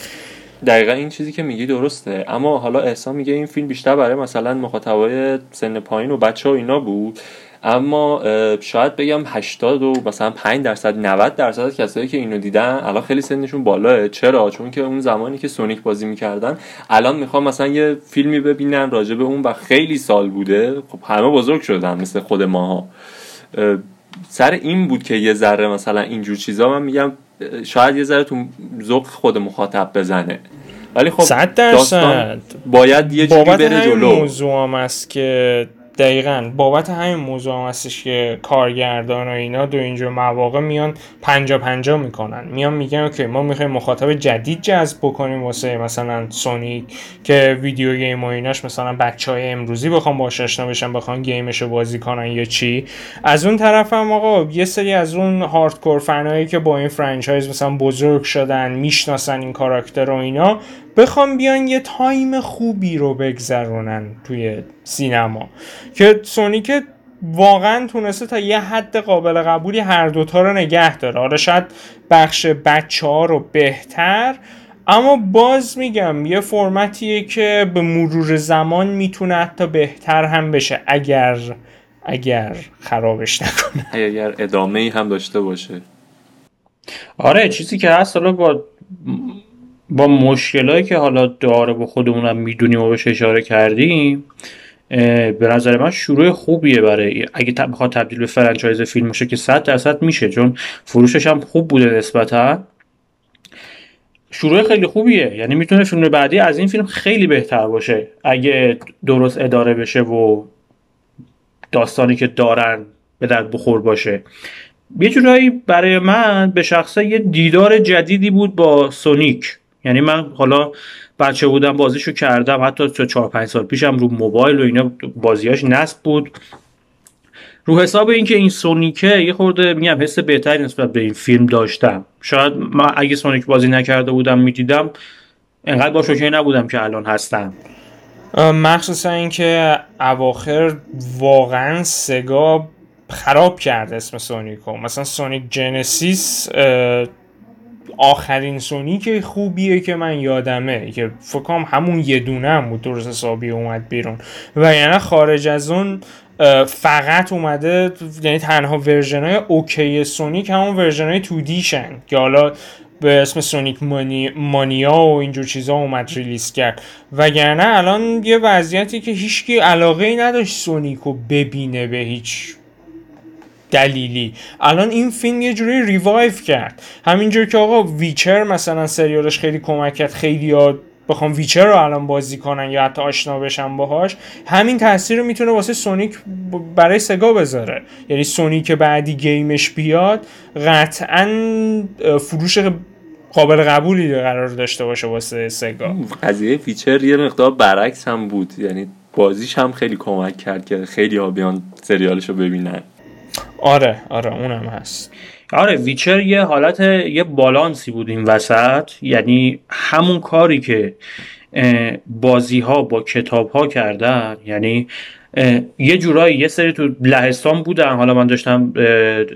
دقیقا این چیزی که میگی درسته. اما حالا احسان میگه این فیلم بیشتر برای مثلا مخاطبای سن پایین و بچه و اینا بود. اما شاید بگم 80 و مثلا 5 درصد 90 درصد کسایی که اینو دیدن الان خیلی سنشون بالاه چرا؟ چون که اون زمانی که سونیک بازی می‌کردن الان می‌خوام مثلا یه فیلمی ببینن راجع به اون و خیلی سال بوده. خب همه بزرگ شدن مثل خود ماها. اه، سر این بود که یه ذره مثلا اینجور چیزا من میگم شاید یه ذره تو ذوق خود مخاطب بزنه. ولی خب صد درصد. باید یه جوری بره جلو. موضوع هم است که دقیقا. بابت همین موضوع هم هستش که کارگردان و اینا تو اینجور مواقع میان پنجا پنجا می‌کنن. میان میگن که ما می‌خوایم مخاطب جدید جذب بکنیم واسه مثلا Sonic که video game و ایناش مثلا بچه های امروزی بخوان باش آشنا بشن بخوان game ش رو بازی کنن یا چی. از اون طرف هم آقا یه سری از اون hardcore fan ایی که با این franchise مثلا بزرگ شدن می‌شناسن این کاراکتر و اینا بخوان بیان یه time خوبی رو بگذرونن توی سینما. که سونیک واقعا تونسته تا یه حد قابل قبولی هر دوتا رو نگه داره. حالا شاید بخش بچه ها رو بهتر اما باز میگم یه فرمتیه که به مرور زمان می‌تونه حتی بهتر هم بشه. اگر اگر خرابش نکنه. اگر ادامه ای هم داشته باشه. آره چیزی که هست حالا با با مشکلایی که حالا داره با خودمونم می‌دونیم و بهش اشاره کردیم به نظر من شروع خوبیه برای اگه بخواد تبدیل به فرانچایز فیلم بشه که 100 درصد میشه چون فروشش هم خوب بوده نسبتا. شروع خیلی خوبیه. یعنی می‌تونه فیلم بعدی از این فیلم خیلی بهتر باشه. اگه درست اداره بشه و داستانی که دارن به درد بخور باشه. یه جورایی برای من به شخصه یه دیدار جدیدی بود با سونیک. یعنی من حالا بچه بودم بازیشو کردم حتی تا چهار پنج سال پیشم رو موبایل و اینا بازیاش نصب بود. رو حساب اینکه این سونیکه یه خورده میگم حس بهتری نسبت به این فیلم داشتم. شاید من اگه سونیک بازی نکرده بودم می‌دیدم انقدر با شوکه نبودم که الان هستم. مخصوصا اینکه اواخر واقعا سگا خراب کرد اسم سونیکو. مثلا سونیک جنسیس آخرین سونیک خوبیه که من یادمه که فکرم همون یه دونه هم بود درست حسابی اومد بیرون. و یعنی خارج از اون فقط اومده یعنی تنها version های OK سونیک همون version های 2D شن که حالا به اسم سونیک مانی... مانیا و اینجور چیزا اومد release کرد. وگرنه الان یه وضعیتی که هیچکی علاقه ای نداشت سونیک رو ببینه به هیچ دلیلی. الان این فیلم یه جوری revive کرد. همینجور که آقا ویچر مثلا سریالش خیلی کمک کرد خیلیا بخوان ویچر رو الان بازی کنن یا حتی آشنا بشن باهاش همین تاثیر رو می‌تونه واسه سونیک برای سگا بذاره. یعنی سونیک بعدی game ش بیاد قطعا فروش قابل قبولی قراره داشته باشه واسه سگا. قضیه ویچر یه مقدار برعکس هم بود. یعنی بازیش هم خیلی کمک کرد که خیلی ها بیان سریالش رو ببینن. آره آره اونم هست. آره ویچر یه حالت یه بالانسی بود این وسط. یعنی همون کاری که بازی ها با کتاب ها کردن. یعنی یه جورایی یه سری تو لهستان بودن. حالا من داشتم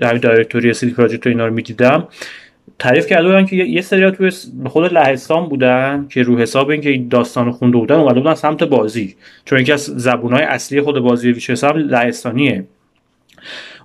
همین دایرکتوری سیتی پراجکت اینا رو می‌دیدم. تعریف کرده بودن که یه- سری توی خود لهستان بودن که رو حساب اینکه این داستان خونده بودن اومده بودن سمت بازی. چون یکی از زبونهای اصلی خود بازی ویچر هم لهستانیه.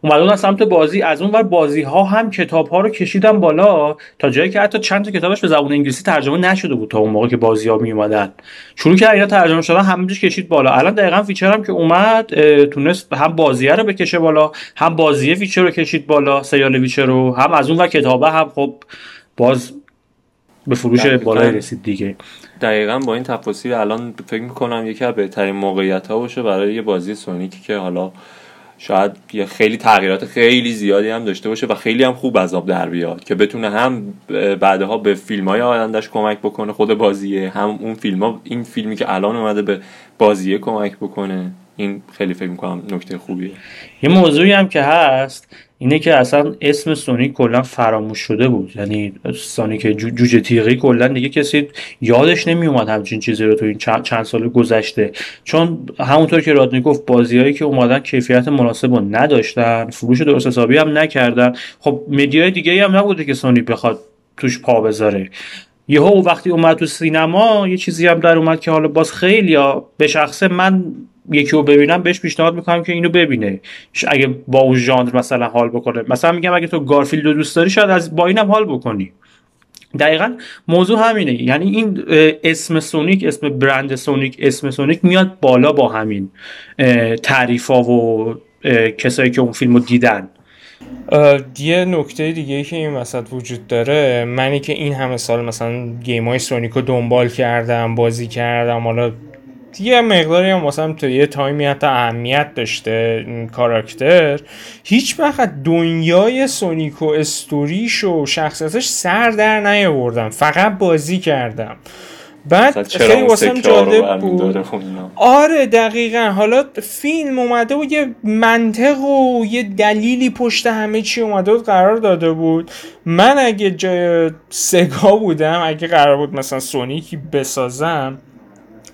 اومده بودن سمت بازی از اون ور بازی ها هم کتاب ها رو کشیدن بالا تا جایی که حتی چند تا کتابش به زبان انگلیسی ترجمه نشده بود تا اون موقع که بازی ها می اومدن شروع کرد اینا ترجمه شدن همه کشید بالا. الان دقیقا فیچر هم که اومد تونست هم بازیه رو بکشه بالا هم بازیه ویچر رو کشید بالا سریال ویچر رو هم از اون ور کتابه هم خب باز به فروش. بالای رسید دیگه. دقیقا با این تفاصیل الان فکر می‌کنم یکی از بهترین موقعیت ها باشه برای یه بازی سونیکی که حالا شاید یه خیلی تغییرات خیلی زیادی هم داشته باشه و خیلی هم خوب آب در بیاد که بتونه هم بعدها به فیلم های آیندهش کمک بکنه خود بازیه هم اون فیلم ها این فیلمی که الان اومده به بازیه کمک بکنه. این خیلی فکر می‌کنم نکته خوبیه. یه موضوعی هم که هست اینه که اصلا اسم سونیک کلا فراموش شده بود. یعنی سونیک جو- جوجه تیغی کلا دیگه کسی یادش نمی اومد همچین چیزی رو تو این چند سال گذشته. چون همونطور که رادنی گفت بازیهایی که اومدن کیفیت مناسب رو نداشتن فروش درست حسابی هم نکردن. خب media ی دیگه هم نبوده که سونیک بخواد توش پا بذاره. یهو وقتی اومد تو سینما یه چیزی هم در اومد که حالا باز خیلی ها به شخصه من یکی رو ببینم بهش پیشنهاد می‌کنم که اینو ببینه. اگه با اون ژانر مثلا حال بکنه. مثلا میگم اگه تو گارفیلد رو دوست داری شاید از با اینم حال بکنی. دقیقا موضوع همینه. یعنی این اسم سونیک اسم برند سونیک اسم سونیک میاد بالا با همین تعریف ها و کسایی که اون فیلم رو دیدن یه نکته دیگه که این وسط وجود داره منی که این همه سال مثلا game های سونیک رو دنبال کردم بازی کردم حالا یه مقداری هم واسم تا یه time ی حتی اهمیت داشته این کاراکتر. هیچ وقت دنیای سونیک و استوریش و شخصیتش سر در نیاوردم. فقط بازی کردم. مثلا بعد خیلی واسم جالب بود. خب. آره دقیقا. حالا فیلم اومده و یه منطق و یه دلیلی پشت همه چی اومده بود قرار داده بود. من اگه جای سگا بودم اگه قرار بود مثلا سونیکی بسازم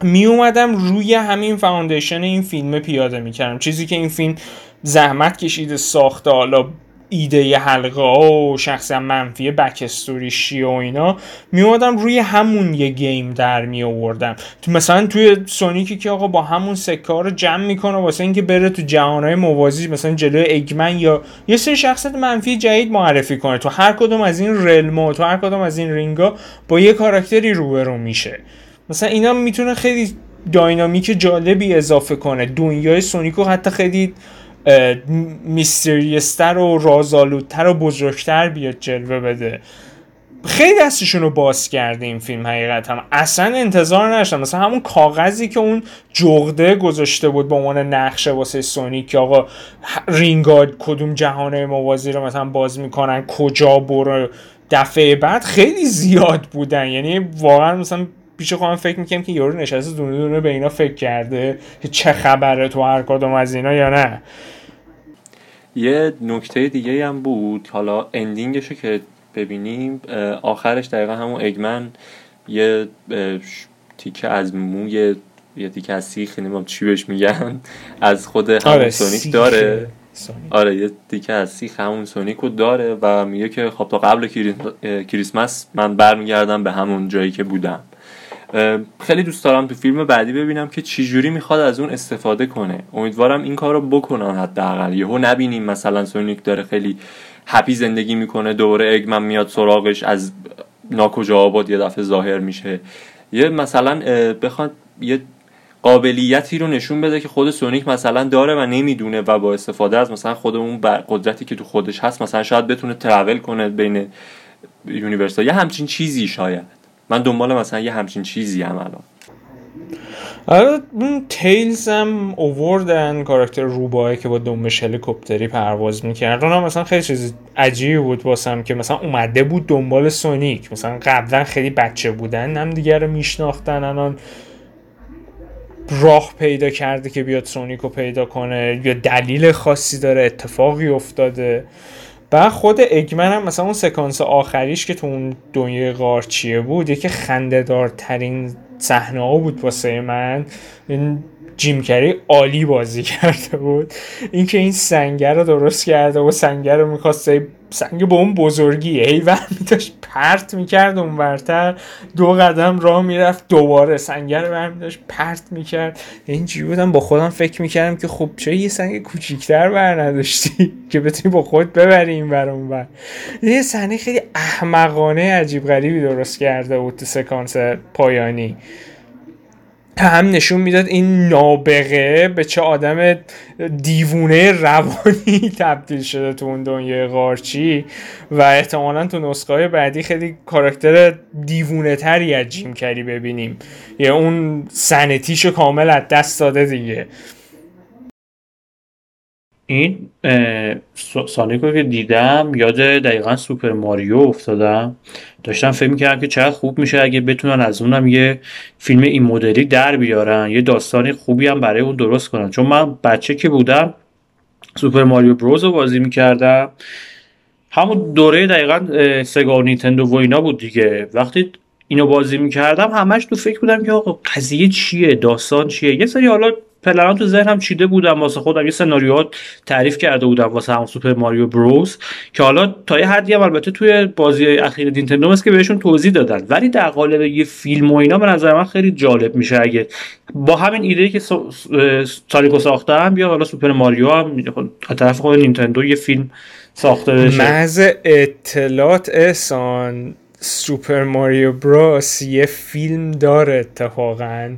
می اومدم روی همین فاوندیشن این فیلم پیاده می‌کردم. چیزی که این فیلم زحمت کشیده ساخته حالا ایده حلقه ها و شخصا منفی بکستوری و اینا می روی همون یه گیم در می آوردم تو مثلا توی سونیکی که آقا با همون سکه رو جمع می‌کنه واسه اینکه بره تو جهانهای موازی مثلا جلوی اگمن یا یه سری شخصیت منفی جدید معرفی کنه. تو هر کدوم از این رلما تو هر کدوم از این رینگا با یه کاراکتری روبرو میشه. مثلا اینا می‌تونه خیلی داینامیک جالبی اضافه کنه. دنیای سونیکو حتی خیلی میستریستر و رازآلودتر و بزرگتر بیاد جلوه بده. خیلی دستشون رو باز کرده این فیلم حقیقت هم اصلا انتظار نداشتم. مثلا همون کاغذی که اون جغده گذاشته بود به عنوان نقشه واسه سونیک که آقا رینگارد کدوم جهانه موازی رو مثلا باز می‌کنن کجا برو دفعه بعد خیلی زیاد بودن. یعنی واقعا مثلا پیش خودم فکر می‌کنم که یارو نشسته دونه دونه به اینا فکر کرده که چه خبره تو هر کدوم از اینا یا نه. یه نکته دیگه هم بود. حالا ending ش رو که ببینیم آخرش دقیقا همون اگمن یه تیکه از موی یه تیکه از سیخ نمی‌دونم چی بهش میگن از خود همون آره سونیک داره. سونیک. آره یه تیکه از سیخ همون سونیک رو داره و میگه که خب تا قبل کریسمس من برمیگردم به همون جایی که بودم. خیلی دوست دارم تو فیلم بعدی ببینم که چجوری می‌خواد از اون استفاده کنه. امیدوارم این کار رو بکنن حداقل. یهو نبینیم مثلا سونیک داره خیلی happy زندگی می‌کنه دوباره اگمن میاد سراغش از ناکجا آباد یه دفعه ظاهر میشه. یه مثلا بخواد یه قابلیتی رو نشون بده که خود سونیک مثلا داره و نمی‌دونه و با استفاده از مثلا خود اون قدرتی که تو خودش هست مثلا شاید بتونه travel کنه بین universe یه همچین چیزی شاید. من دنبال مثلا یه همچین چیزی هم الان. آره تیلز هم اووردن کاراکتر روباه که با دنبش هلیکوپتری پرواز می‌کرد. اونم مثلا خیلی چیز عجیبی بود واسم که مثلا اومده بود دنبال سونیک. مثلا قبلا خیلی بچه بودن هم دیگه رو میشناختن. الان راه پیدا کرده که بیاد سونیک رو پیدا کنه. یا دلیل خاصی داره اتفاقی افتاده. بعد خود اگمن هم مثلا اون سکانس آخریش که تو اون دنیای قارچیه بود یکی خنده دارترین صحنه ها بود واسه من. این جیم کری عالی بازی کرده بود. اینکه این سنگر رو درست کرده و سنگر رو می‌خواست سنگ به اون بزرگی هی برمی داشت پرت می‌کرد اون برتر دو قدم راه می‌رفت دوباره سنگر رو برمی داشت پرت می‌کرد. اینجوری بودم با خودم فکر می‌کردم که خب چرا یه سنگ کوچیکتر بر نداشتی که بتونی با خود ببری این بر اون بر یه صحنه خیلی احمقانه عجیب غریبی درست کرده بود تو سکانس پایانی. هم نشون می‌داد این نابغه به چه آدم دیوونه روانی تبدیل شده تو اون دنیای قارچی و احتمالا تو نسخه بعدی خیلی کاراکتر دیوونه تری از جیم کری ببینیم. یا اون سنتیشو کامل از دست داده دیگه. این اه، س- سونیک رو که دیدم یاد دقیقا سوپر ماریو افتادم. داشتم فکر می‌کردم که چقدر خوب میشه اگه بتونن از اونم یه فیلم این مدلی در بیارن. یه داستانی خوبی هم برای اون درست کنن. چون من بچه که بودم سوپر ماریو بروز رو بازی می‌کردم. همون دوره دقیقا سگا و نینتندو و اینا بود دیگه. وقتی اینو بازی می‌کردم همش تو فکر بودم که آقا قضیه چیه؟ داستان چیه؟ یه سری حالا پلنان تو ذهنم چیده بودم واسه خودم یه سناریوهات تعریف کرده بودم واسه همون سوپر ماریو بروز که حالا تا یه حدی هم البته توی بازی اخیر نینتندو هست که بهشون توضیح دادن. ولی در قالب یه فیلم و اینا به نظر من خیلی جالب میشه. اگه با همین ایده که سونیکو ساختم یا حالا سوپر ماریو هم از طرف خود نینتندو یه فیلم ساخته بشه. محض اطلاعت احسان سوپر ماریو بروس یه فیلم داره اتفاقا.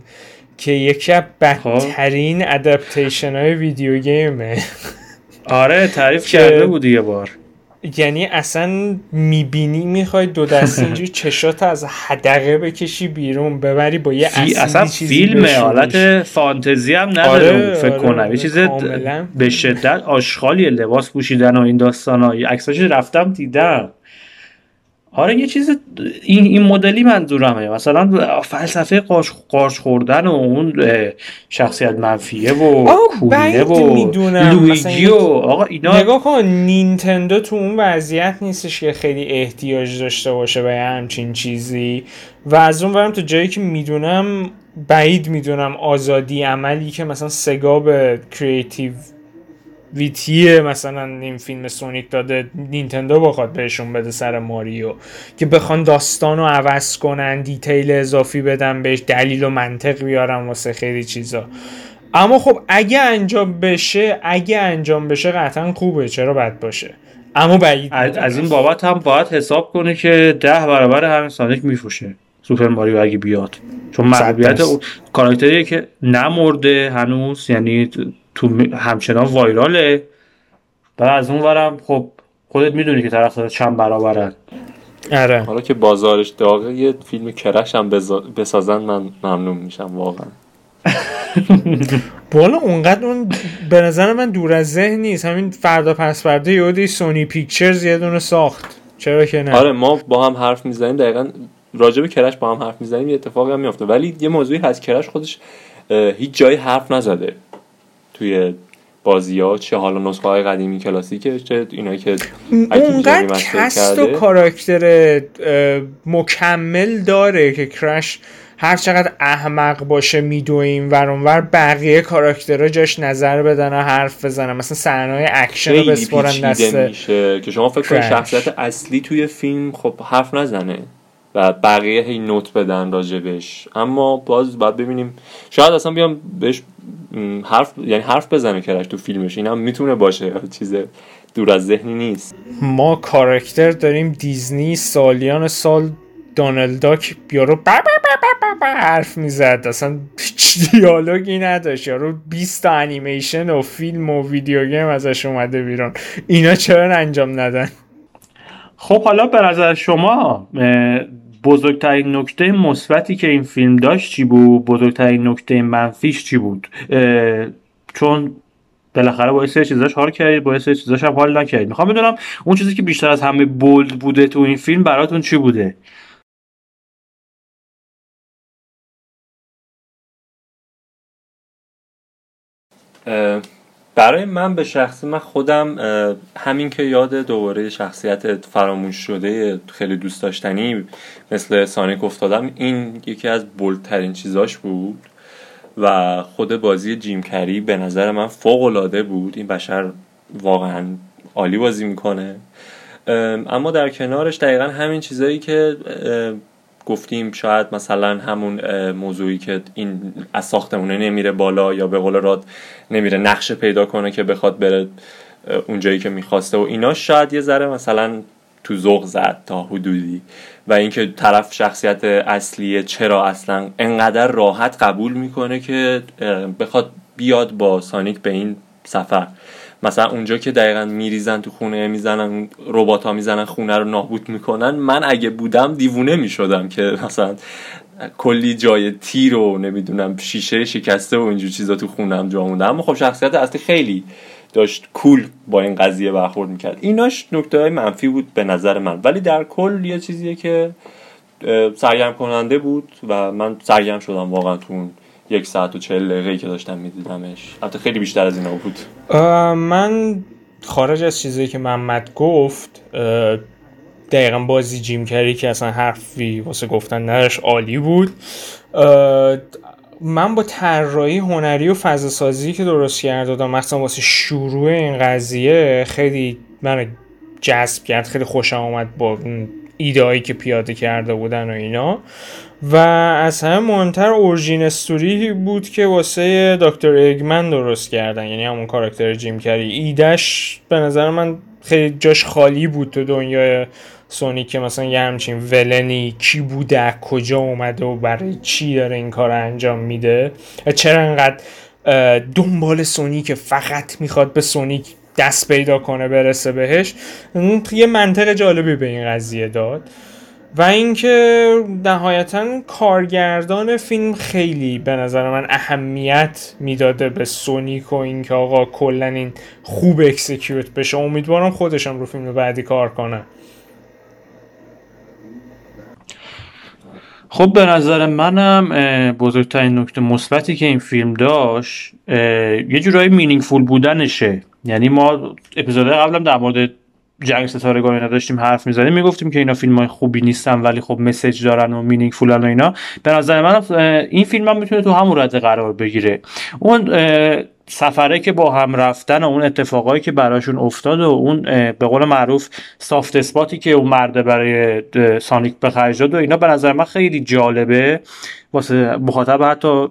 که یکی از بدترین adaptation های video game ه. آره تعریف کرده بودی یه بار. یعنی اصلا می‌بینی می‌خوای دو دست اینجوری چشات از حدقه بکشی بیرون ببری با یه فی... اصلا چیزی فیلم. حالت فانتزی هم نداره آره، فکر آره، کنم. آره، یه چیز. به شدت آشغالی لباس پوشیدن و این داستان ها عکساش رفتم دیدم. آره یه چیز این این مدلی منظورمه. مثلا فلسفه قارچ قارچ خوردن و اون شخصیت منفیه و بعید و لویجی و آقا اینا نگاه کن نینتندو تو اون وضعیت نیستش که خیلی احتیاج داشته باشه به همچین چیزی. و از اون ورم تا جایی که می‌دونم بعید می‌دونم آزادی عملی که مثلا سگا به creativity مثلا این فیلم سونیک داده نینتندو بخواد بهشون بده سر ماریو که بخوان داستان رو عوض کنن detail اضافی بدن بهش دلیل و منطق بیارن واسه خیلی چیزا اما خب اگه انجام بشه اگه انجام بشه قطعا خوبه چرا بد باشه اما بعید از. از این بابت هم باید حساب کنه که ده برابر همین سانیک میفروشه سوپر ماریو اگه بیاد چون. اون کاراکتریه که نمرده هنوز یعنی تو همچنان وایراله. و از اون ورم خب خودت می‌دونی که طرف چند برابرن آره. حالا که بازارش داغه یه فیلم کرش هم بزا- بسازن من ممنون میشم واقعا. بالا اونقدر اون به نظر من دور از ذهن نیست. همین فردا پس فردا دیدی سونی پیکچرز یه دونه ساخت. چرا که نه؟ آره ما با هم حرف می‌زنیم. دقیقا راجع به کرش با هم حرف می‌زنیم یه اتفاقی هم میفته ولی یه موضوعی هست کرش خودش هیچ جایی حرف نزده. توی بازی ها چه حالا نسخه های قدیمی کلاسیکش چه اینایی که اونقدر cast و. کاراکتر مکمل داره که کرش هر چقدر احمق باشه میدویم ور بقیه کاراکترها جاش نظر بدن و حرف بزنن مثلا صحنه اکشن رو پیچیده دست میشه که شما فکر کنید. شخصیت اصلی توی فیلم خب حرف نزنه و بقیه هی نوت بدن راجبش اما باز باید ببینیم. شاید اصلا بیام بهش حرف یعنی حرف بزنه کرش تو فیلمش. این هم می‌تونه باشه. چیز دور از ذهنی نیست. ما کاراکتر داریم دیزنی سالیان سال دونالد داک یارو با با با با با با حرف می‌زد. اصلا هیچ دیالوگی نداشت. یارو 20 تا انیمیشن و فیلم و ویدیو گیم ازش اومده بیرون. اینا چرا انجام ندن؟ خب حالا به نظر شما بزرگترین نکته مثبتی که این فیلم داشت چی بود؟ بزرگترین نکته منفیش چی بود؟ چون بالاخره با سری چیزاش حال کردید با سری چیزاش هم حال نکردید. می‌خوام بدونم اون چیزی که بیشتر از همه بولد بوده تو این فیلم براتون چی بوده؟ برای من به شخصی من خودم همین که یاد دوباره شخصیت فراموش شده خیلی دوست داشتنی مثل سانیک افتادم این یکی از بولترین چیزاش بود و خود بازی جیم کری به نظر من فوق العاده بود. این بشر واقعا عالی بازی می‌کنه. اما در کنارش دقیقا همین چیزایی که گفتیم شاید مثلا همون موضوعی که این از ساختمونه نمیره بالا یا به قول راد نمیره نقشه پیدا کنه که بخواد بره اونجایی که می‌خواسته و اینا شاید یه ذره مثلا تو ذوق زد تا حدودی. و اینکه طرف شخصیت اصلیه چرا اصلا انقدر راحت قبول می‌کنه که بخواد بیاد با سانیک به این سفر. مثلا اونجا که دقیقا میریزن تو خونه می‌زنن ربات ها می‌زنن خونه رو نابود می‌کنن من اگه بودم دیوونه می‌شدم که مثلا کلی جای تیر و نمی‌دونم شیشه شکسته و اینجور چیزا تو خونم جا مونده اما خب شخصیت اصلی خیلی داشت کول با این قضیه برخورد می‌کرد. ایناش نکته های منفی بود به نظر من. ولی در کل یه چیزیه که سرگرم کننده بود و من سرگرم شدم واقعا تو اون یک ساعت و چهل دقیقه که داشتم میدیدمش. البته خیلی بیشتر از اینا بود. من خارج از چیزی که محمد گفت دقیقا بازی جیم کری که اصلا حرفی واسه گفتن نداشت عالی بود. من با طراحی هنری و فضا سازی که درست کرده بودم مثلا واسه شروع این قضیه خیلی من جذب کرد خیلی خوشم آمد با ایدهایی که پیاده کرده بودن و اینا. و از همه مهمتر اورژین استوری بود که واسه دکتر اگمن درست کردن. یعنی همون کاراکتر جیم کری. ایدش به نظر من خیلی جاش خالی بود تو دنیای سونیک که مثلا یه همچین ولنی کی بوده کجا اومده و برای چی داره این کار انجام میده. چرا انقدر دنبال سونیک فقط می‌خواد به سونیک دست پیدا کنه برسه بهش. یه منطق جالبی به این قضیه داد و اینکه نهایتا کارگردان فیلم خیلی به نظر من اهمیت می‌داده به سونیک و اینکه آقا کلا این خوب اکسکیوت بشه. امیدوارم خودشم رو فیلم بعدی کار کنه. خب به نظر منم بزرگترین نکته مثبتی که این فیلم داشت یه جورایی مینینگفول بودنشه. یعنی ما اپیزود قبلم در مورد جنگ ستارگان اینا داشتیم حرف می‌زدیم. می‌گفتیم که اینا فیلم های خوبی نیستن ولی خب مسیج دارن و مینینگفولن و اینا. به نظر من این فیلم هم می‌تونه تو همون رده قرار بگیره. اون سفره که با هم رفتن و اون اتفاقایی که براشون افتاد و اون به قول معروف سافت اسپاتی که اون مرده برای سانیک به خرج و اینا به نظر من خیلی جالبه. واسه مخاطب حتی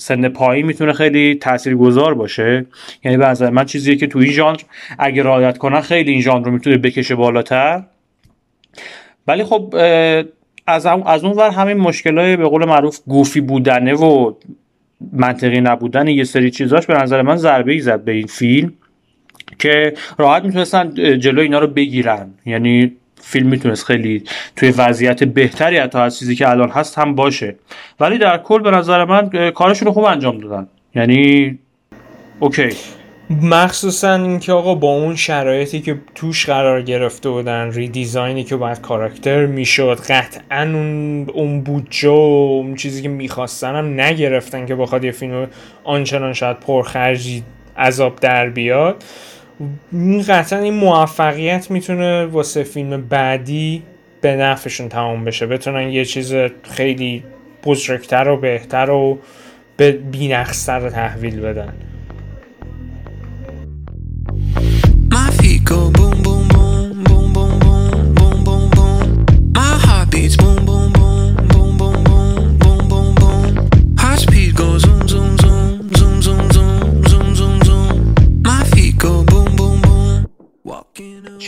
سن پایین می‌تونه خیلی تاثیرگذار باشه. یعنی به نظر من چیزیه که تو این ژانر اگه رعایت کنن خیلی این ژانر رو می‌تونه بکشه بالاتر. ولی خب از از اون ور همین مشکلای به قول معروف گوفی بودنه و منطقی نبودن یه سری چیزاش به نظر من ضربه ای زد به این فیلم که راحت می‌تونستن جلو اینا رو بگیرن. یعنی فیلم می‌تونست خیلی توی وضعیت بهتری حتی از چیزی که الان هست هم باشه. ولی در کل به نظر من کارشون رو خوب انجام دادن. یعنی اوکی. مخصوصا اینکه آقا با اون شرایطی که توش قرار گرفته بودن ریدیزاینی که باید کاراکتر می‌شد قطعا اون اون بودجه اون چیزی که می‌خواستن هم نگرفتن که بخواد یه فیلم آنچنان شاید پرخرجی عذاب در بیاد. این قطعا این موفقیت می‌تونه واسه فیلم بعدی به نفعشون تمام بشه. بتونن یه چیز خیلی بزرگتر و بهتر و به بینقصتر تحویل بدن.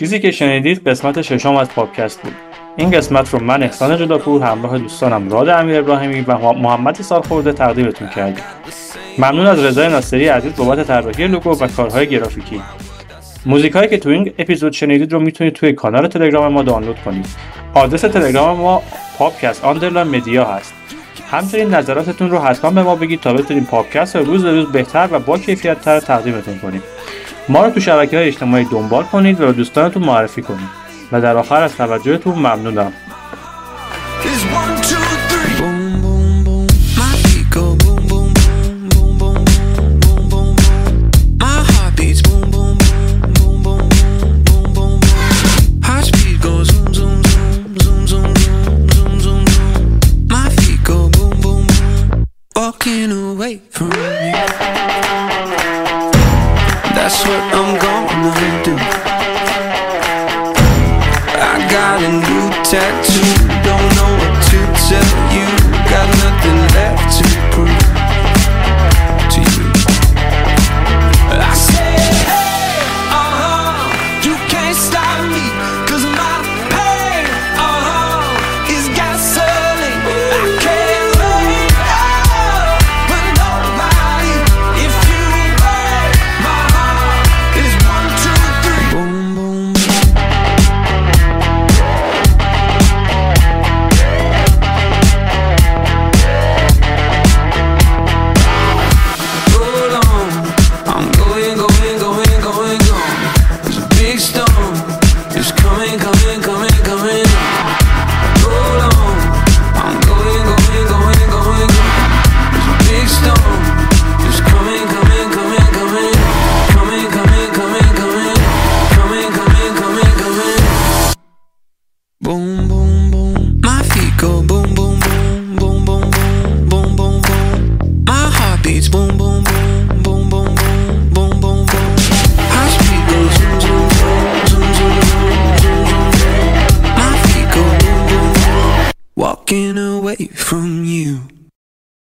چیزی که شنیدید قسمت ششم از پاپکست بود. این قسمت رو من احسان جداپور همراه دوستانم راد امیر ابراهیمی و محمد سالخورده تقدیمتون کردیم. ممنون از رضای ناصری عزیز بابت طراحی لوگو و کارهای گرافیکی. موزیکایی که تو این اپیزود شنیدید رو می‌تونید توی کانال تلگرام ما دانلود کنید. آدرس تلگرام ما پاپکست underline media هست. همچنین نظراتتون رو حتما به ما بگید تا بتونیم پاپکست رو روز به روز بهتر و با کیفیت تر تقدیمتون کنیم. ما رو تو شبکه های اجتماعی دنبال کنید و به دوستانتون معرفی کنید. و در آخر از توجهتون ممنونم.